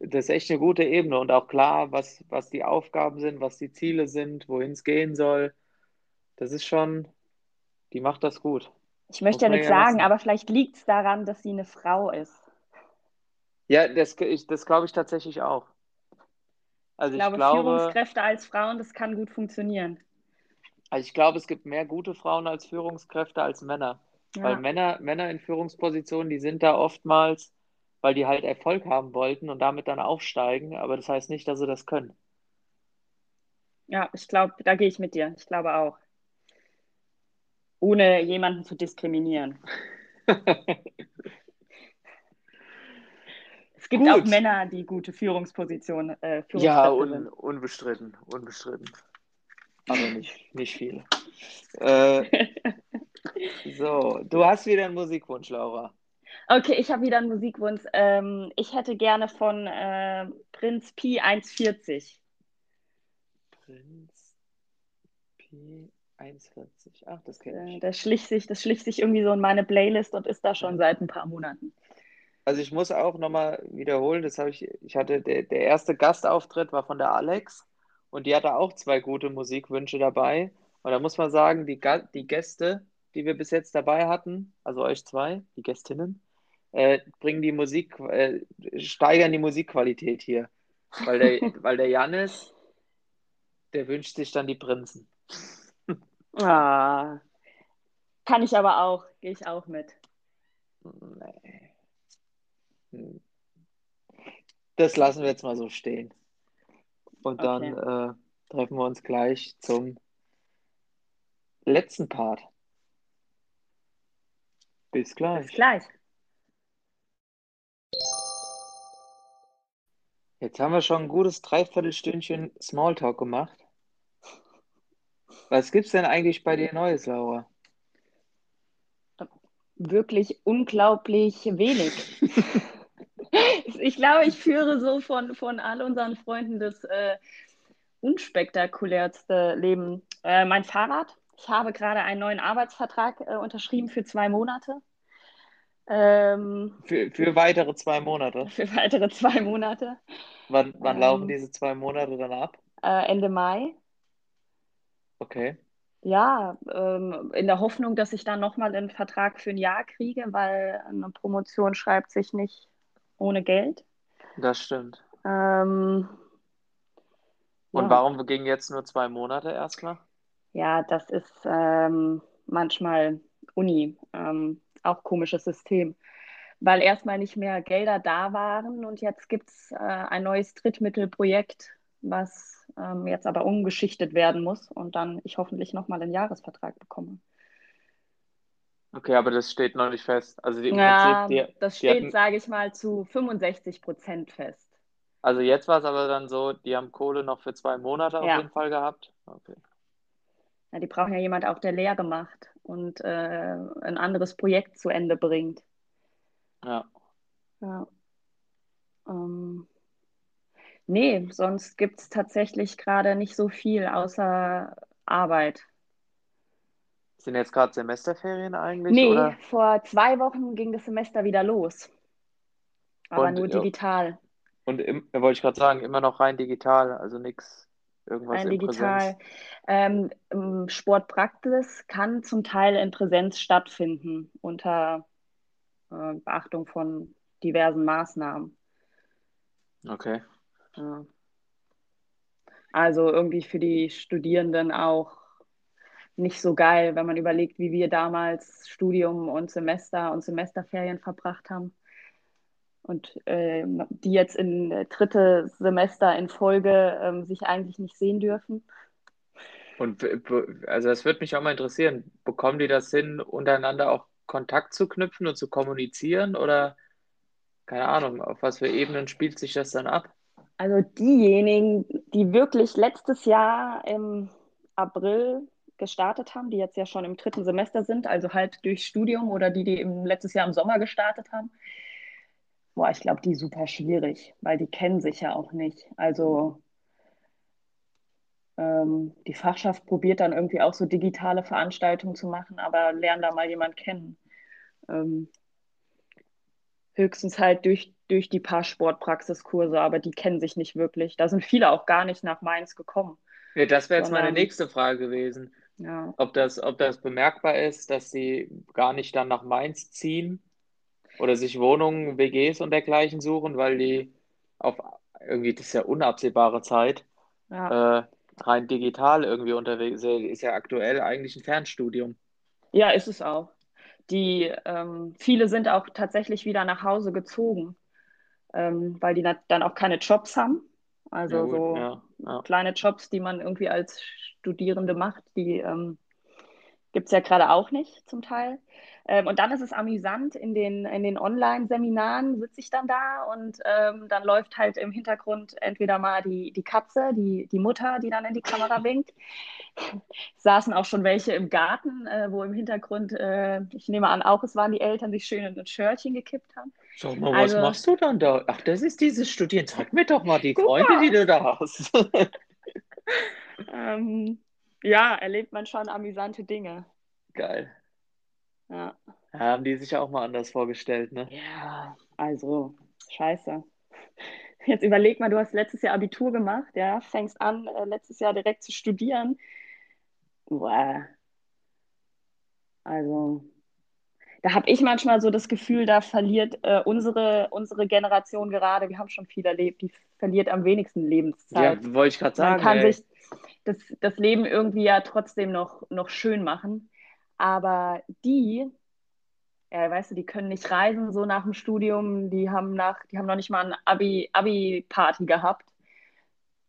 das ist echt eine gute Ebene und auch klar, was, was die Aufgaben sind, was die Ziele sind, wohin es gehen soll. Das ist schon, die macht das gut. Ich möchte Muss ja nichts sagen, lassen. aber vielleicht liegt es daran, dass sie eine Frau ist. Ja, das, ich, das glaube ich tatsächlich auch. Also Ich ich glaube, glaube, Führungskräfte als Frauen, das kann gut funktionieren. also ich glaube, es gibt mehr gute Frauen als Führungskräfte als Männer. Weil Ja, Männer, Männer in Führungspositionen, die sind da oftmals, weil die halt Erfolg haben wollten und damit dann aufsteigen, aber das heißt nicht, dass sie das können. ja ich glaube, da gehe ich mit dir. Ich glaube auch. Ohne jemanden zu diskriminieren. Es gibt Gut. auch Männer, die gute Führungspositionen, äh, Ja, Führungskräfte un, sind. unbestritten, unbestritten. Aber nicht, nicht viele. Äh, so, du hast wieder einen Musikwunsch, Laura. Okay, ich habe wieder einen Musikwunsch. Ähm, ich hätte gerne von äh, Prinz Pi 1,40. Prinz P140. Ach, das kenne Äh, ich. das schlich sich, das schlich sich irgendwie so in meine Playlist und ist da schon seit ein paar Monaten. Also ich muss auch nochmal wiederholen, das habe ich, ich hatte, der, der erste Gastauftritt war von der Alex und die hatte auch zwei gute Musikwünsche dabei. Und da muss man sagen, die, die Gäste, die wir bis jetzt dabei hatten, also euch zwei, die Gästinnen, äh, bringen die Musik, äh, steigern die Musikqualität hier. Weil der, weil der Janis, der wünscht sich dann die Prinzen. Ah, kann ich aber auch, gehe ich auch mit. Nee. Hm. Das lassen wir jetzt mal so stehen. Und dann okay. äh, treffen wir uns gleich zum letzten Part. Bis gleich. Bis gleich. Jetzt haben wir schon ein gutes Dreiviertelstündchen Smalltalk gemacht. Was gibt's denn eigentlich bei dir Neues, Laura? Wirklich unglaublich wenig. ich glaube, ich führe so von, von all unseren Freunden das äh, unspektakulärste Leben. Äh, mein Fahrrad. Ich habe gerade einen neuen Arbeitsvertrag äh, unterschrieben für zwei Monate. Ähm, für, für weitere zwei Monate. Für weitere zwei Monate. Wann, wann ähm, laufen diese zwei Monate dann ab? Äh, Ende Mai. Okay. Ja, ähm, in der Hoffnung, dass ich dann nochmal einen Vertrag für ein Jahr kriege, weil eine Promotion schreibt sich nicht ohne Geld. Das stimmt. Ähm, Und ja. warum gingen jetzt nur zwei Monate erstmal? Ja, das ist ähm, manchmal Uni, ähm, auch komisches System, weil erstmal nicht mehr Gelder da waren und jetzt gibt es äh, ein neues Drittmittelprojekt, was ähm, jetzt aber umgeschichtet werden muss und dann ich hoffentlich nochmal einen Jahresvertrag bekomme. Okay, aber das steht noch nicht fest. Also die, ja, Prinzip, die, das steht, sage ich mal, zu 65 Prozent fest. Also jetzt war es aber dann so, die haben Kohle noch für zwei Monate ja. auf jeden Fall gehabt. Okay. Ja, die brauchen ja jemand auch, der Lehre macht und äh, ein anderes Projekt zu Ende bringt. Ja. Ja. Ähm, nee, sonst gibt es tatsächlich gerade nicht so viel außer Arbeit. Sind jetzt gerade Semesterferien eigentlich? Nee, oder? vor zwei Wochen ging das Semester wieder los. Aber und, nur digital. Und im, wollte ich gerade sagen, immer noch rein digital, also nichts irgendwas rein in digital. Ähm, Sportpraxis kann zum Teil in Präsenz stattfinden, unter äh, Beachtung von diversen Maßnahmen. Okay. Ja. Also irgendwie für die Studierenden auch nicht so geil, wenn man überlegt, wie wir damals Studium und Semester und Semesterferien verbracht haben. Und äh, die jetzt in äh, dritte Semester in Folge ähm, sich eigentlich nicht sehen dürfen. Und also das würde mich auch mal interessieren, bekommen die das hin, untereinander auch Kontakt zu knüpfen und zu kommunizieren? Oder keine Ahnung, auf was für Ebenen spielt sich das dann ab? Also diejenigen, die wirklich letztes Jahr im April gestartet haben, die jetzt ja schon im dritten Semester sind, also halt durch Studium oder die, die im letztes Jahr im Sommer gestartet haben. Boah, ich glaube, die super schwierig, weil die kennen sich ja auch nicht. Also ähm, die Fachschaft probiert dann irgendwie auch so digitale Veranstaltungen zu machen, aber lernen da mal jemand kennen. Ähm, höchstens halt durch, durch die paar Sportpraxiskurse, aber die kennen sich nicht wirklich. Da sind viele auch gar nicht nach Mainz gekommen. Ja, das wäre jetzt meine nächste Frage gewesen. Ja. Ob, das, ob das bemerkbar ist, dass sie gar nicht dann nach Mainz ziehen oder sich Wohnungen, WGs und dergleichen suchen, weil die auf irgendwie, das ist ja unabsehbare Zeit, ja. Äh, rein digital irgendwie unterwegs sind. Ist ja aktuell eigentlich ein Fernstudium. Ja, ist es auch. Die, ähm, viele sind auch tatsächlich wieder nach Hause gezogen, ähm, weil die dann auch keine Jobs haben. Also ja, so ja, ja. kleine Jobs, die man irgendwie als Studierende macht, die ähm, gibt es ja gerade auch nicht zum Teil. Ähm, und dann ist es amüsant, in den, in den Online-Seminaren sitze ich dann da und ähm, dann läuft halt im Hintergrund entweder mal die, die Katze, die, die Mutter, die dann in die Kamera winkt. Saßen auch schon welche im Garten, äh, wo im Hintergrund, äh, ich nehme an, auch es waren die Eltern, sich schön in ein Schörchen gekippt haben. Sag mal, also, was machst du dann da? Ach, das ist dieses Studieren. Zeig mir doch mal die Freunde, die du da hast. ähm, ja, erlebt man schon amüsante Dinge. Geil. Ja. Haben die sich auch mal anders vorgestellt, ne? Ja, also, scheiße. Jetzt überleg mal, du hast letztes Jahr Abitur gemacht, ja, fängst an, äh, letztes Jahr direkt zu studieren. Uah. Also, da habe ich manchmal so das Gefühl, da verliert äh, unsere, unsere Generation gerade, wir haben schon viel erlebt, die verliert am wenigsten Lebenszeit. Ja, wollte ich gerade sagen. Man kann ey. sich das, das Leben irgendwie ja trotzdem noch, noch schön machen. Aber die, ja, weißt du, die können nicht reisen so nach dem Studium, die haben nach, die haben noch nicht mal ein Abi, Abi-Party gehabt.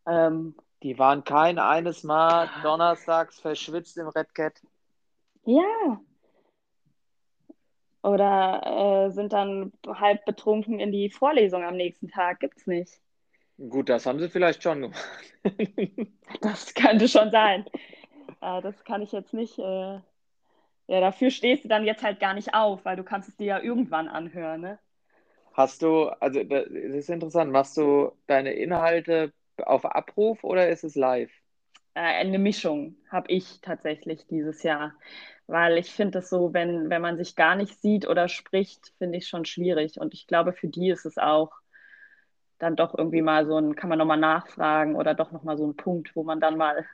Ähm, Die waren kein eines Mal donnerstags verschwitzt im Red Cat. ja. Oder äh, sind dann halb betrunken in die Vorlesung am nächsten Tag. Gibt's nicht. Gut, das haben sie vielleicht schon gemacht. Das könnte schon sein. Äh, das kann ich jetzt nicht. Äh, ja, dafür stehst du dann jetzt halt gar nicht auf, weil du kannst es dir ja irgendwann anhören, ne? Hast du, also das ist interessant, machst du deine Inhalte auf Abruf oder ist es live? Äh, eine Mischung habe ich tatsächlich dieses Jahr. Weil ich finde es so, wenn, wenn man sich gar nicht sieht oder spricht, finde ich schon schwierig. Und ich glaube, für die ist es auch dann doch irgendwie mal so ein, kann man nochmal nachfragen oder doch nochmal so ein Punkt, wo man dann mal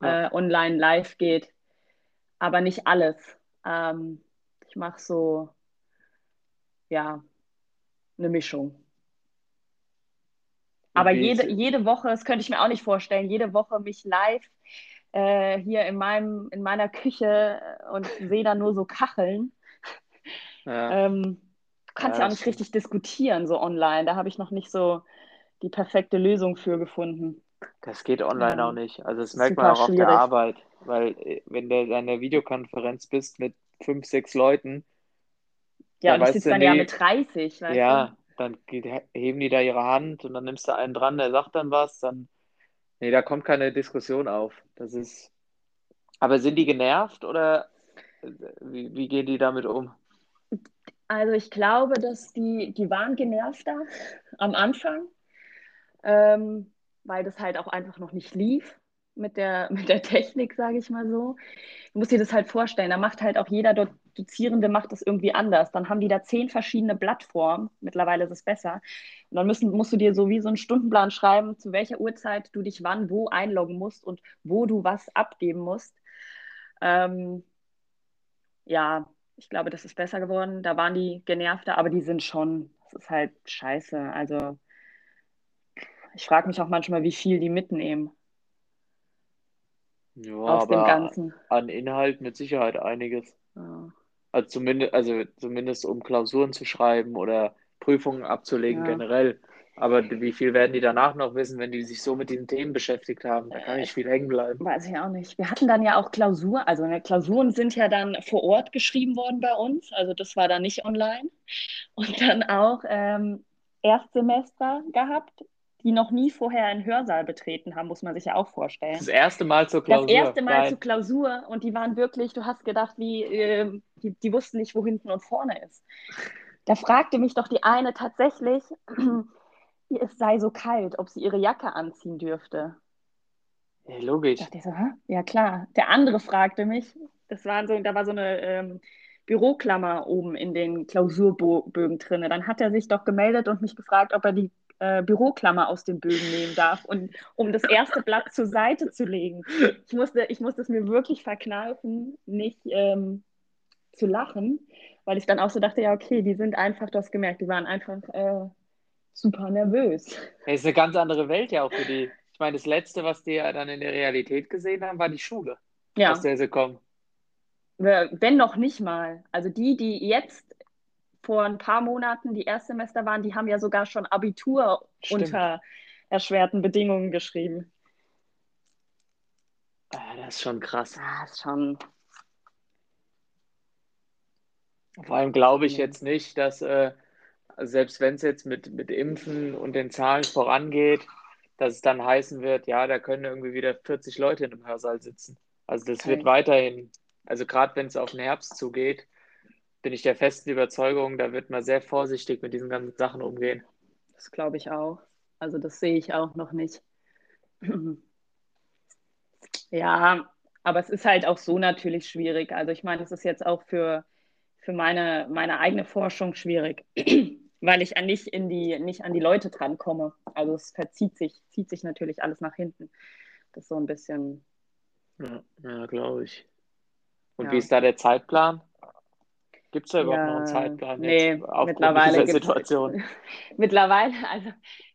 Ja. äh, online live geht. Aber nicht alles. Ähm, ich mache so, ja, eine Mischung. Aber Wie jede, jede Woche, das könnte ich mir auch nicht vorstellen, jede Woche mich live äh, hier in meinem, in meiner Küche äh, und sehe da nur so Kacheln. Ja. Ähm, kannst Ja, ja auch nicht richtig diskutieren, so online. Da habe ich noch nicht so die perfekte Lösung für gefunden. Das geht online Ja. auch nicht. Also das merkt man Super auch auf der schwierig. Arbeit, weil äh, wenn du in einer Videokonferenz bist mit fünf, sechs Leuten, Ja, und ich sitze du, dann ja mit 30, weißt ja, dann geht, heben die da ihre Hand und dann nimmst du einen dran, der sagt dann was, dann, nee, da kommt keine Diskussion auf. Das ist, aber sind die genervt oder äh, wie, wie gehen die damit um? Also ich glaube, dass die, die waren genervter am Anfang, ähm, weil das halt auch einfach noch nicht lief mit der, mit der Technik, sage ich mal so. Du musst dir das halt vorstellen, da macht halt auch jeder Do Dozierende macht das irgendwie anders. Dann haben die da zehn verschiedene Plattformen. Mittlerweile ist es besser. Und dann müssen, musst du dir so wie so einen Stundenplan schreiben, zu welcher Uhrzeit du dich wann wo einloggen musst und wo du was abgeben musst. Ähm, ja, ich glaube, das ist besser geworden. Da waren die genervter, aber die sind schon, das ist halt scheiße. Also ich frage mich auch manchmal, wie viel die mitnehmen Ja, aus dem Ganzen. an Inhalt mit Sicherheit einiges. Ja. Also zumindest, also zumindest um Klausuren zu schreiben oder Prüfungen abzulegen Ja. generell. Aber wie viel werden die danach noch wissen, wenn die sich so mit diesen Themen beschäftigt haben? Da kann nicht viel hängen bleiben. Weiß ich auch nicht. Wir hatten dann ja auch Klausur, also ne, Klausuren sind ja dann vor Ort geschrieben worden bei uns, also das war dann nicht online. Und dann auch ähm, Erstsemester gehabt, die noch nie vorher einen Hörsaal betreten haben, muss man sich ja auch vorstellen. Das erste Mal zur Das Klausur. erste Mal Geil. zur Klausur und die waren wirklich, du hast gedacht, wie, äh, die, die wussten nicht, wo hinten und vorne ist. Da fragte mich doch die eine tatsächlich, es sei so kalt, ob sie ihre Jacke anziehen dürfte. Ja, logisch. dachte ich so, Hä? ja klar. Der andere fragte mich, das waren so, da war so eine ähm, Büroklammer oben in den Klausurbögen drin. Dann hat er sich doch gemeldet und mich gefragt, ob er die äh, Büroklammer aus den Bögen nehmen darf, und, um das erste Blatt zur Seite zu legen. Ich musste, ich musste es mir wirklich verkneifen, nicht ähm, zu lachen, weil ich dann auch so dachte, ja okay, die sind einfach, du hast gemerkt, die waren einfach äh, super nervös. Ja, ist eine ganz andere Welt ja auch für die. Ich meine, das Letzte, was die ja dann in der Realität gesehen haben, war die Schule, Ja. aus der sie kommen. Wenn noch nicht mal. Also die, die jetzt vor ein paar Monaten die Erstsemester waren, die haben ja sogar schon Abitur Stimmt. unter erschwerten Bedingungen geschrieben. Ah, das ist schon krass. Das ist schon. Vor allem glaube ich jetzt nicht, dass äh, selbst wenn es jetzt mit, mit Impfen und den Zahlen vorangeht, dass es dann heißen wird, ja, da können irgendwie wieder 40 Leute in einem Hörsaal sitzen. Also das wird Okay. weiterhin, also gerade wenn es auf den Herbst zugeht, bin ich der festen Überzeugung, da wird man sehr vorsichtig mit diesen ganzen Sachen umgehen. Das glaube ich auch. Also das sehe ich auch noch nicht. Ja, aber es ist halt auch so natürlich schwierig. Also ich meine, es ist jetzt auch für, für meine, meine eigene Forschung schwierig. weil ich an nicht in die, nicht an die Leute drankomme. Also es verzieht sich, zieht sich natürlich alles nach hinten. Das ist so ein bisschen. Ja, ja glaube ich. Und Ja. wie ist da der Zeitplan? Gibt es da überhaupt Ja, noch einen Zeitplan nee, jetzt mittlerweile dieser Situation? Mittlerweile, also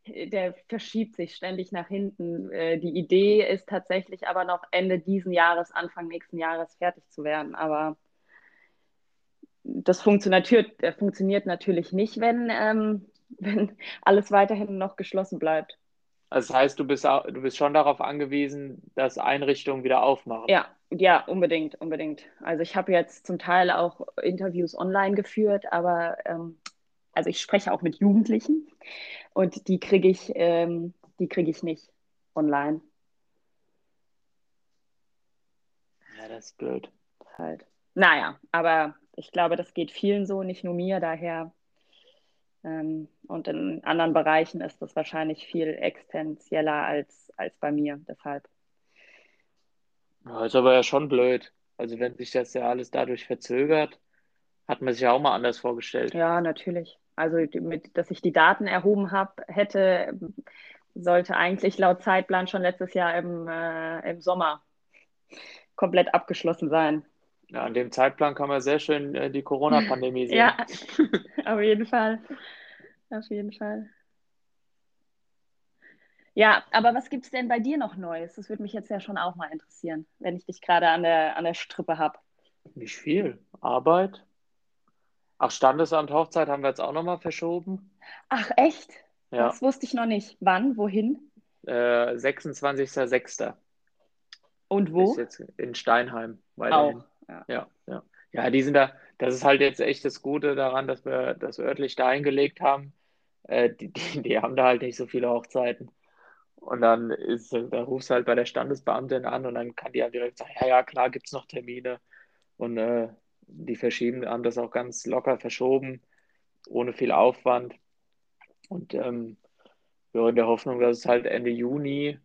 der verschiebt sich ständig nach hinten. Äh, Die Idee ist tatsächlich aber noch Ende diesen Jahres, Anfang nächsten Jahres fertig zu werden. Aber das funktioniert, funktioniert natürlich nicht, wenn, ähm, wenn alles weiterhin noch geschlossen bleibt. Also das heißt, du bist, du bist schon darauf angewiesen, dass Einrichtungen wieder aufmachen. Ja, ja, unbedingt, unbedingt. Also ich habe jetzt zum Teil auch Interviews online geführt, aber ähm, also ich spreche auch mit Jugendlichen und die kriege ich, ähm, die kriege ich nicht online Ja, das ist blöd. halt. Naja, aber ich glaube, das geht vielen so, nicht nur mir, daher. Ähm, und in anderen Bereichen ist das wahrscheinlich viel existenzieller als, als bei mir, deshalb. Ja, ist aber ja schon blöd. Also wenn sich das ja alles dadurch verzögert, hat man sich ja auch mal anders vorgestellt. Ja, natürlich. Also, mit, dass ich die Daten erhoben habe, hätte, sollte eigentlich laut Zeitplan schon letztes Jahr im, äh, im Sommer komplett abgeschlossen sein. Ja, an dem Zeitplan kann man sehr schön äh, die Corona-Pandemie sehen. Ja, auf jeden Fall. Auf jeden Fall. Ja, aber was gibt es denn bei dir noch Neues? Das würde mich jetzt ja schon auch mal interessieren, wenn ich dich gerade an der, an der Strippe habe. Nicht viel. Arbeit. Ach, Standesamt, Hochzeit haben wir jetzt auch nochmal verschoben. Ach, echt? Ja, Das wusste ich noch nicht. Wann, wohin äh, 26.06. und wo? ist jetzt in Steinheim weiterhin. Auch. Ja. Ja, ja. Ja, die sind da, das ist halt jetzt echt das Gute daran, dass wir das örtlich dahin gelegt haben. Äh, die, die, die haben da halt nicht so viele Hochzeiten. Und dann ist, da rufst du halt bei der Standesbeamtin an und dann kann die halt direkt sagen, ja, ja, klar, gibt's noch Termine. Und äh, die verschieben, haben das auch ganz locker verschoben, ohne viel Aufwand. Und ähm, ja, in der Hoffnung, dass es halt Ende Juni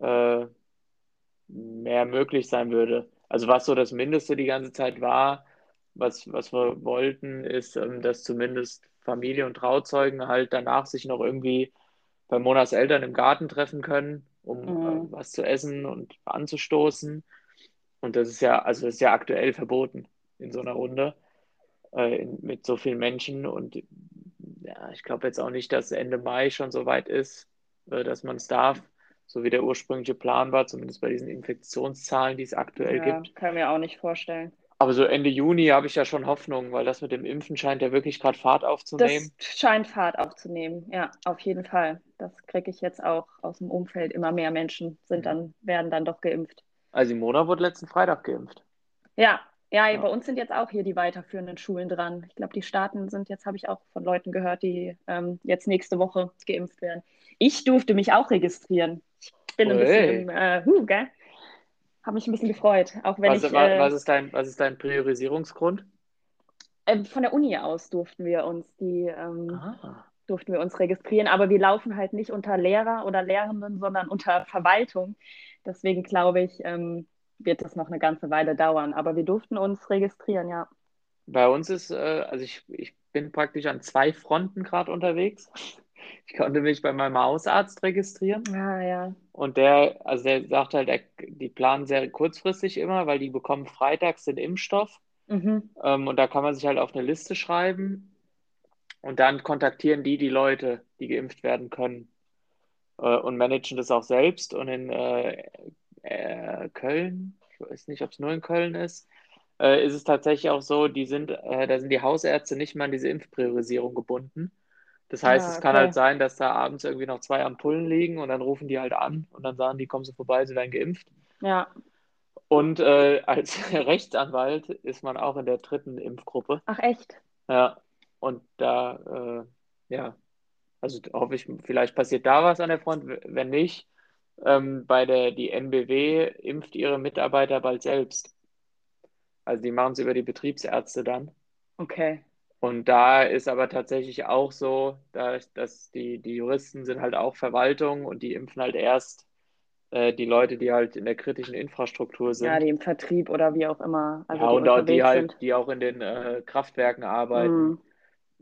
äh, mehr möglich sein würde. Also was so das Mindeste die ganze Zeit war, was, was wir wollten, ist, ähm, dass zumindest Familie und Trauzeugen halt danach sich noch irgendwie bei Monas Eltern im Garten treffen können, um Mhm. äh, was zu essen und anzustoßen. Und das ist ja, also das ist ja aktuell verboten in so einer Runde äh, in, mit so vielen Menschen. Und ja, ich glaube jetzt auch nicht, dass Ende Mai schon so weit ist, äh, dass man es darf, so wie der ursprüngliche Plan war, zumindest bei diesen Infektionszahlen, die es aktuell Ja, gibt. kann mir auch nicht vorstellen. Aber so Ende Juni habe ich ja schon Hoffnung, weil das mit dem Impfen scheint ja wirklich gerade Fahrt aufzunehmen. Das scheint Fahrt aufzunehmen. Ja, auf jeden Fall. Das kriege ich jetzt auch aus dem Umfeld. Immer mehr Menschen sind dann, werden dann doch geimpft. Also Simona wurde letzten Freitag geimpft. Ja, ja, Ja. bei uns sind jetzt auch hier die weiterführenden Schulen dran. Ich glaube, die Staaten sind jetzt, habe ich auch von Leuten gehört, die ähm, jetzt nächste Woche geimpft werden. Ich durfte mich auch registrieren. Ich bin ein Ui. bisschen im äh, Huh, gell? Habe mich ein bisschen gefreut. Auch wenn Was, ich wa- äh, was ist dein, was ist dein Priorisierungsgrund? äh, von der Uni aus durften wir uns die ähm, Ah. durften wir uns registrieren, aber wir laufen halt nicht unter Lehrer oder Lehrenden, sondern unter Verwaltung. Deswegen glaube ich, ähm, wird das noch eine ganze Weile dauern. Aber wir durften uns registrieren, ja. Bei uns ist, äh, also ich, ich bin praktisch an zwei Fronten gerade unterwegs. Ich konnte mich bei meinem Hausarzt registrieren Ah, ja. und der, also der sagt halt, er, die planen sehr kurzfristig immer, weil die bekommen freitags den Impfstoff Mhm. ähm, und da kann man sich halt auf eine Liste schreiben und dann kontaktieren die die Leute, die geimpft werden können äh, und managen das auch selbst. Und in äh, äh, Köln, ich weiß nicht, ob es nur in Köln ist, äh, ist es tatsächlich auch so, die sind, äh, da sind die Hausärzte nicht mehr an diese Impfpriorisierung gebunden. Das heißt, Ah, es kann okay. halt sein, dass da abends irgendwie noch zwei Ampullen liegen und dann rufen die halt an und dann sagen die, kommen Sie vorbei, Sie werden geimpft. Ja. Und äh, als Rechtsanwalt ist man auch in der dritten Impfgruppe. Ach, echt? Ja, und da, äh, ja, also hoffe ich, vielleicht passiert da was an der Front. Wenn nicht, ähm, bei der, die NBW impft ihre Mitarbeiter bald selbst. Also die machen es über die Betriebsärzte dann. Okay. Und da ist aber tatsächlich auch so, da, dass die, die Juristen sind halt auch Verwaltung und die impfen halt erst äh, die Leute, die halt in der kritischen Infrastruktur sind. Ja, die im Vertrieb oder wie auch immer, also Ja, die und auch die halt, sind. die auch in den äh, Kraftwerken arbeiten. Mhm.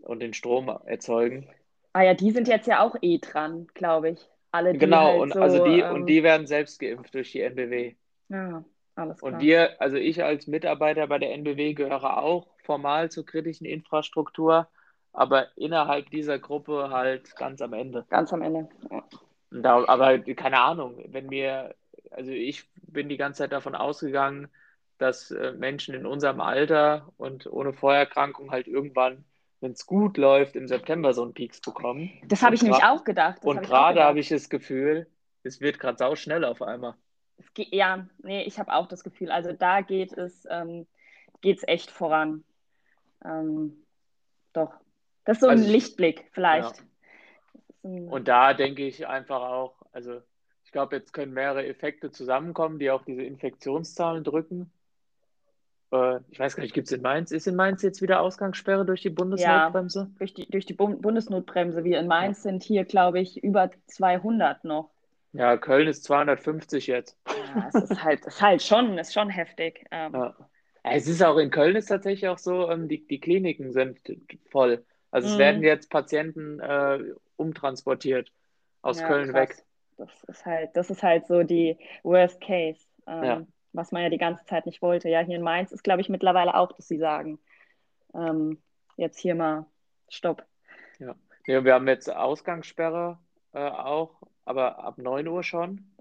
und den Strom erzeugen. Ah ja, die sind jetzt ja auch eh dran, glaube ich. Alle, die Genau, halt und so, also die, ähm, und die werden selbst geimpft durch die NBW. Ja, alles klar. Und wir, also ich als Mitarbeiter bei der NBW gehöre auch formal zur kritischen Infrastruktur, aber innerhalb dieser Gruppe halt ganz am Ende. Ganz am Ende. Ja. Da, aber keine Ahnung, wenn mir, also ich bin die ganze Zeit davon ausgegangen, dass äh, Menschen in unserem Alter und ohne Vorerkrankung halt irgendwann, wenn es gut läuft, im September so einen Peaks bekommen. Das habe ich nämlich auch gedacht. Das Und auch gerade habe ich das Gefühl, es wird gerade sau schnell auf einmal. Geht, ja, nee, ich habe auch das Gefühl, also da geht es, ähm, geht's echt voran. Ähm, doch. Das ist so Also ein ich- Lichtblick, vielleicht. Ja. Ein, Und da denke ich einfach auch, also ich glaube, jetzt können mehrere Effekte zusammenkommen, die auf diese Infektionszahlen drücken. Äh, ich weiß gar nicht, gibt es in Mainz, ist in Mainz jetzt wieder Ausgangssperre durch die Bundesnotbremse? durch die, durch die Bund Bundesnotbremse, wir in Mainz sind hier, glaube ich, über 200 noch. Ja, Köln ist 250 jetzt. Ja, es ist halt, es ist halt schon, ist schon heftig. Ähm, Ja. Ja, Es ist auch in Köln ist tatsächlich auch so, ähm, die, die Kliniken sind voll. Also es Mhm. werden jetzt Patienten äh, umtransportiert aus ja, Köln krass. weg. Das ist halt, das ist halt so die Worst Case, ähm, Ja. was man ja die ganze Zeit nicht wollte. Ja, hier in Mainz ist, glaube ich, mittlerweile auch, dass sie sagen, ähm, jetzt hier mal Stopp. Ja, wir haben jetzt Ausgangssperre äh, auch, aber ab 9 Uhr schon.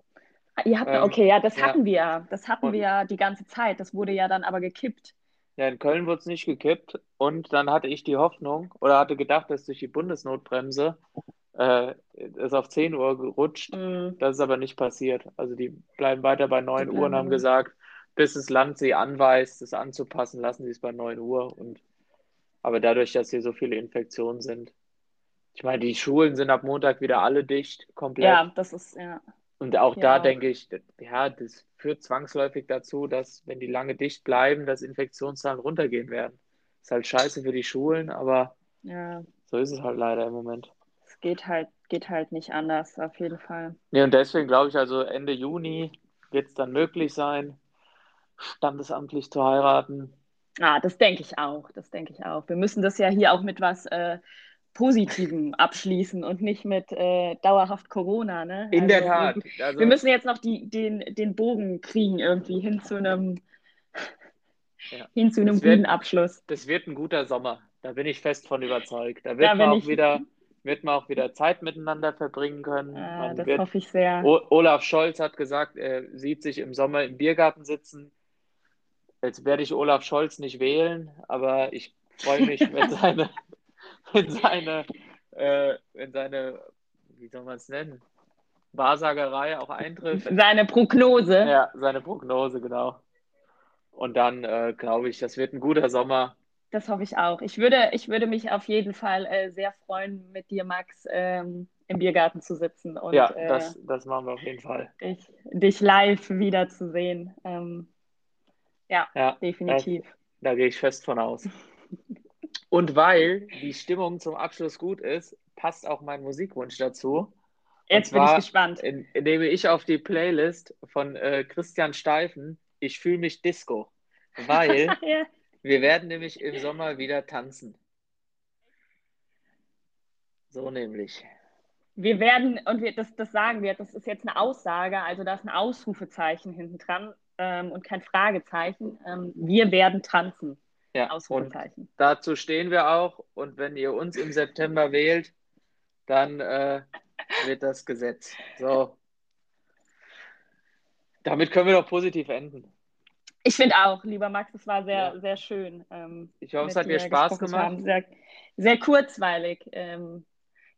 Ihr habt, Ähm, okay, ja, das ja. hatten wir ja. Das hatten Und- wir ja die ganze Zeit. Das wurde ja dann aber gekippt. Ja, in Köln wurde es nicht gekippt und dann hatte ich die Hoffnung oder hatte gedacht, dass durch die Bundesnotbremse äh, es auf 10 Uhr gerutscht. Mm, Das ist aber nicht passiert. Also die bleiben weiter bei 9 Die Uhr und haben gesagt, bis das Land sie anweist, es anzupassen, lassen sie es bei 9 Uhr. Und aber dadurch, dass hier so viele Infektionen sind. Ich meine, die Schulen sind ab Montag wieder alle dicht, komplett. ja, das ist, ja. Und auch Hier da denke ich, ja, das führt zwangsläufig dazu, dass, wenn die lange dicht bleiben, dass Infektionszahlen runtergehen werden. Ist halt scheiße für die Schulen, aber Ja, so ist es halt leider im Moment. es geht halt, geht halt nicht anders, auf jeden Fall. Nee, und deswegen glaube ich, also Ende Juni wird es dann möglich sein, standesamtlich zu heiraten. Ah, das denke ich auch. Das denke ich auch. Wir müssen das ja hier auch mit was äh, Positivem abschließen und nicht mit äh, dauerhaft Corona, ne? In der Also, Tat. Also, Wir müssen jetzt noch die, den, den Bogen kriegen irgendwie hin zu einem, Ja. hin zu einem Das wird- guten Abschluss. das wird ein guter Sommer. Da bin ich fest von überzeugt. Da wird Da man auch ich- wieder, wird man auch wieder Zeit miteinander verbringen können. Man das wird hoffe ich sehr. O Olaf Scholz hat gesagt, er sieht sich im Sommer im Biergarten sitzen. Jetzt werde ich Olaf Scholz nicht wählen, aber ich freue mich, wenn seine, wenn seine, äh, wenn seine, wie soll man es nennen, Wahrsagerei auch eintrifft. Seine Prognose. Ja, seine Prognose, genau. Und dann äh, glaube ich, das wird ein guter Sommer. Das hoffe ich auch. Ich würde, ich würde mich auf jeden Fall äh, sehr freuen, mit dir, Max, ähm, im Biergarten zu sitzen und Ja, äh, das, das machen wir auf jeden Fall. dich, dich live wiederzusehen. Ähm, ja, Ja, definitiv. Da gehe ich fest von aus. Und weil die Stimmung zum Abschluss gut ist, passt auch mein Musikwunsch dazu. Jetzt bin ich gespannt. In, nehme ich auf die Playlist von äh, Christian Steifen, Ich fühle mich Disco. Weil ja. wir werden nämlich im Sommer wieder tanzen. So nämlich. Wir werden, und wir, das, das sagen wir, das ist jetzt eine Aussage, also da ist ein Ausrufezeichen hinten dran ähm, und kein Fragezeichen. Ähm, wir werden tanzen. Ja, und Ausrufezeichen. dazu stehen wir auch. Und wenn ihr uns im September wählt, dann äh, wird das Gesetz. So. Damit können wir doch positiv enden. Ich finde auch, lieber Max, es war sehr, Ja. sehr schön. Ähm, Ich hoffe, es hat dir Spaß gemacht. Sehr, sehr kurzweilig. Ähm,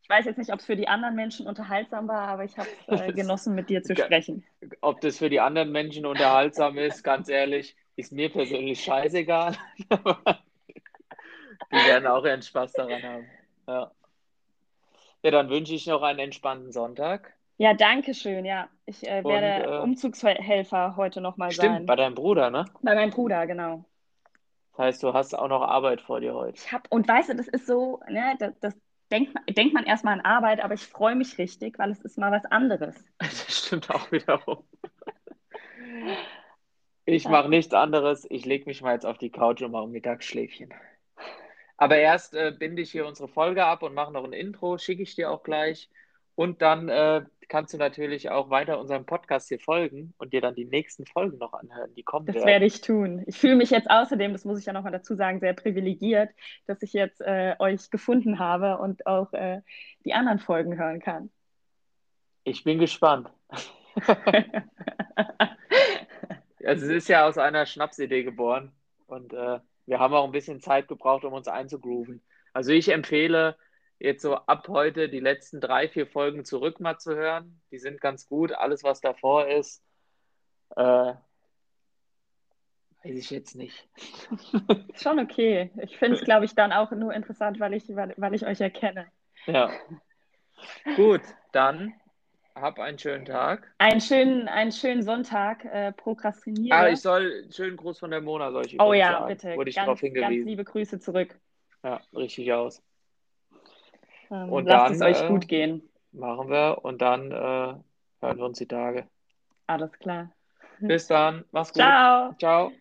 ich weiß jetzt nicht, ob es für die anderen Menschen unterhaltsam war, aber ich habe es äh, genossen, mit dir zu sprechen. Ob das für die anderen Menschen unterhaltsam ist, ganz ehrlich, ist mir persönlich scheißegal. Die werden auch ihren Spaß daran haben. Ja. ja, dann wünsche ich noch einen entspannten Sonntag. Ja, danke schön. Ja, ich äh, Und, werde äh, Umzugshelfer heute nochmal Stimmt, sein. bei deinem Bruder, ne? Bei meinem Bruder, genau. Das heißt, du hast auch noch Arbeit vor dir heute. Ich hab, und weißt du, das ist so, ne, das, das denkt, man- denkt man erstmal an Arbeit, aber ich freue mich richtig, weil es ist mal was anderes. Das stimmt auch wiederum. Ich mache nichts anderes. Ich lege mich mal jetzt auf die Couch und mache ein Mittagsschläfchen. Aber erst äh, binde ich hier unsere Folge ab und mache noch ein Intro, schicke ich dir auch gleich. Und dann äh, kannst du natürlich auch weiter unserem Podcast hier folgen und dir dann die nächsten Folgen noch anhören, die kommen. Das werden. werde ich tun. Ich fühle mich jetzt außerdem, das muss ich ja nochmal dazu sagen, sehr privilegiert, dass ich jetzt äh, euch gefunden habe und auch äh, die anderen Folgen hören kann. Ich bin gespannt. also es ist ja aus einer Schnapsidee geboren und äh, wir haben auch ein bisschen Zeit gebraucht, um uns einzugrooven. Also ich empfehle, jetzt so ab heute die letzten drei, vier Folgen zurück mal zu hören. Die sind ganz gut. Alles, was davor ist, äh, weiß ich jetzt nicht. Schon okay. Ich finde es, glaube ich, dann auch nur interessant, weil ich, weil, weil ich euch erkenne. Ja. Gut, dann hab einen schönen Tag. Einen schönen, einen schönen Sonntag. Äh, prokrastiniere. Ah, ich soll schönen Gruß von der Mona, soll ich Oh ja, sagen. bitte. Wurde ich ganz, darauf hingewiesen. ganz liebe Grüße zurück. Ja, richtig aus. Ähm, Und lasst dann, es euch äh, gut gehen. Machen wir und dann äh, hören wir uns die Tage. Alles klar. Bis dann. Mach's gut. Ciao. Ciao.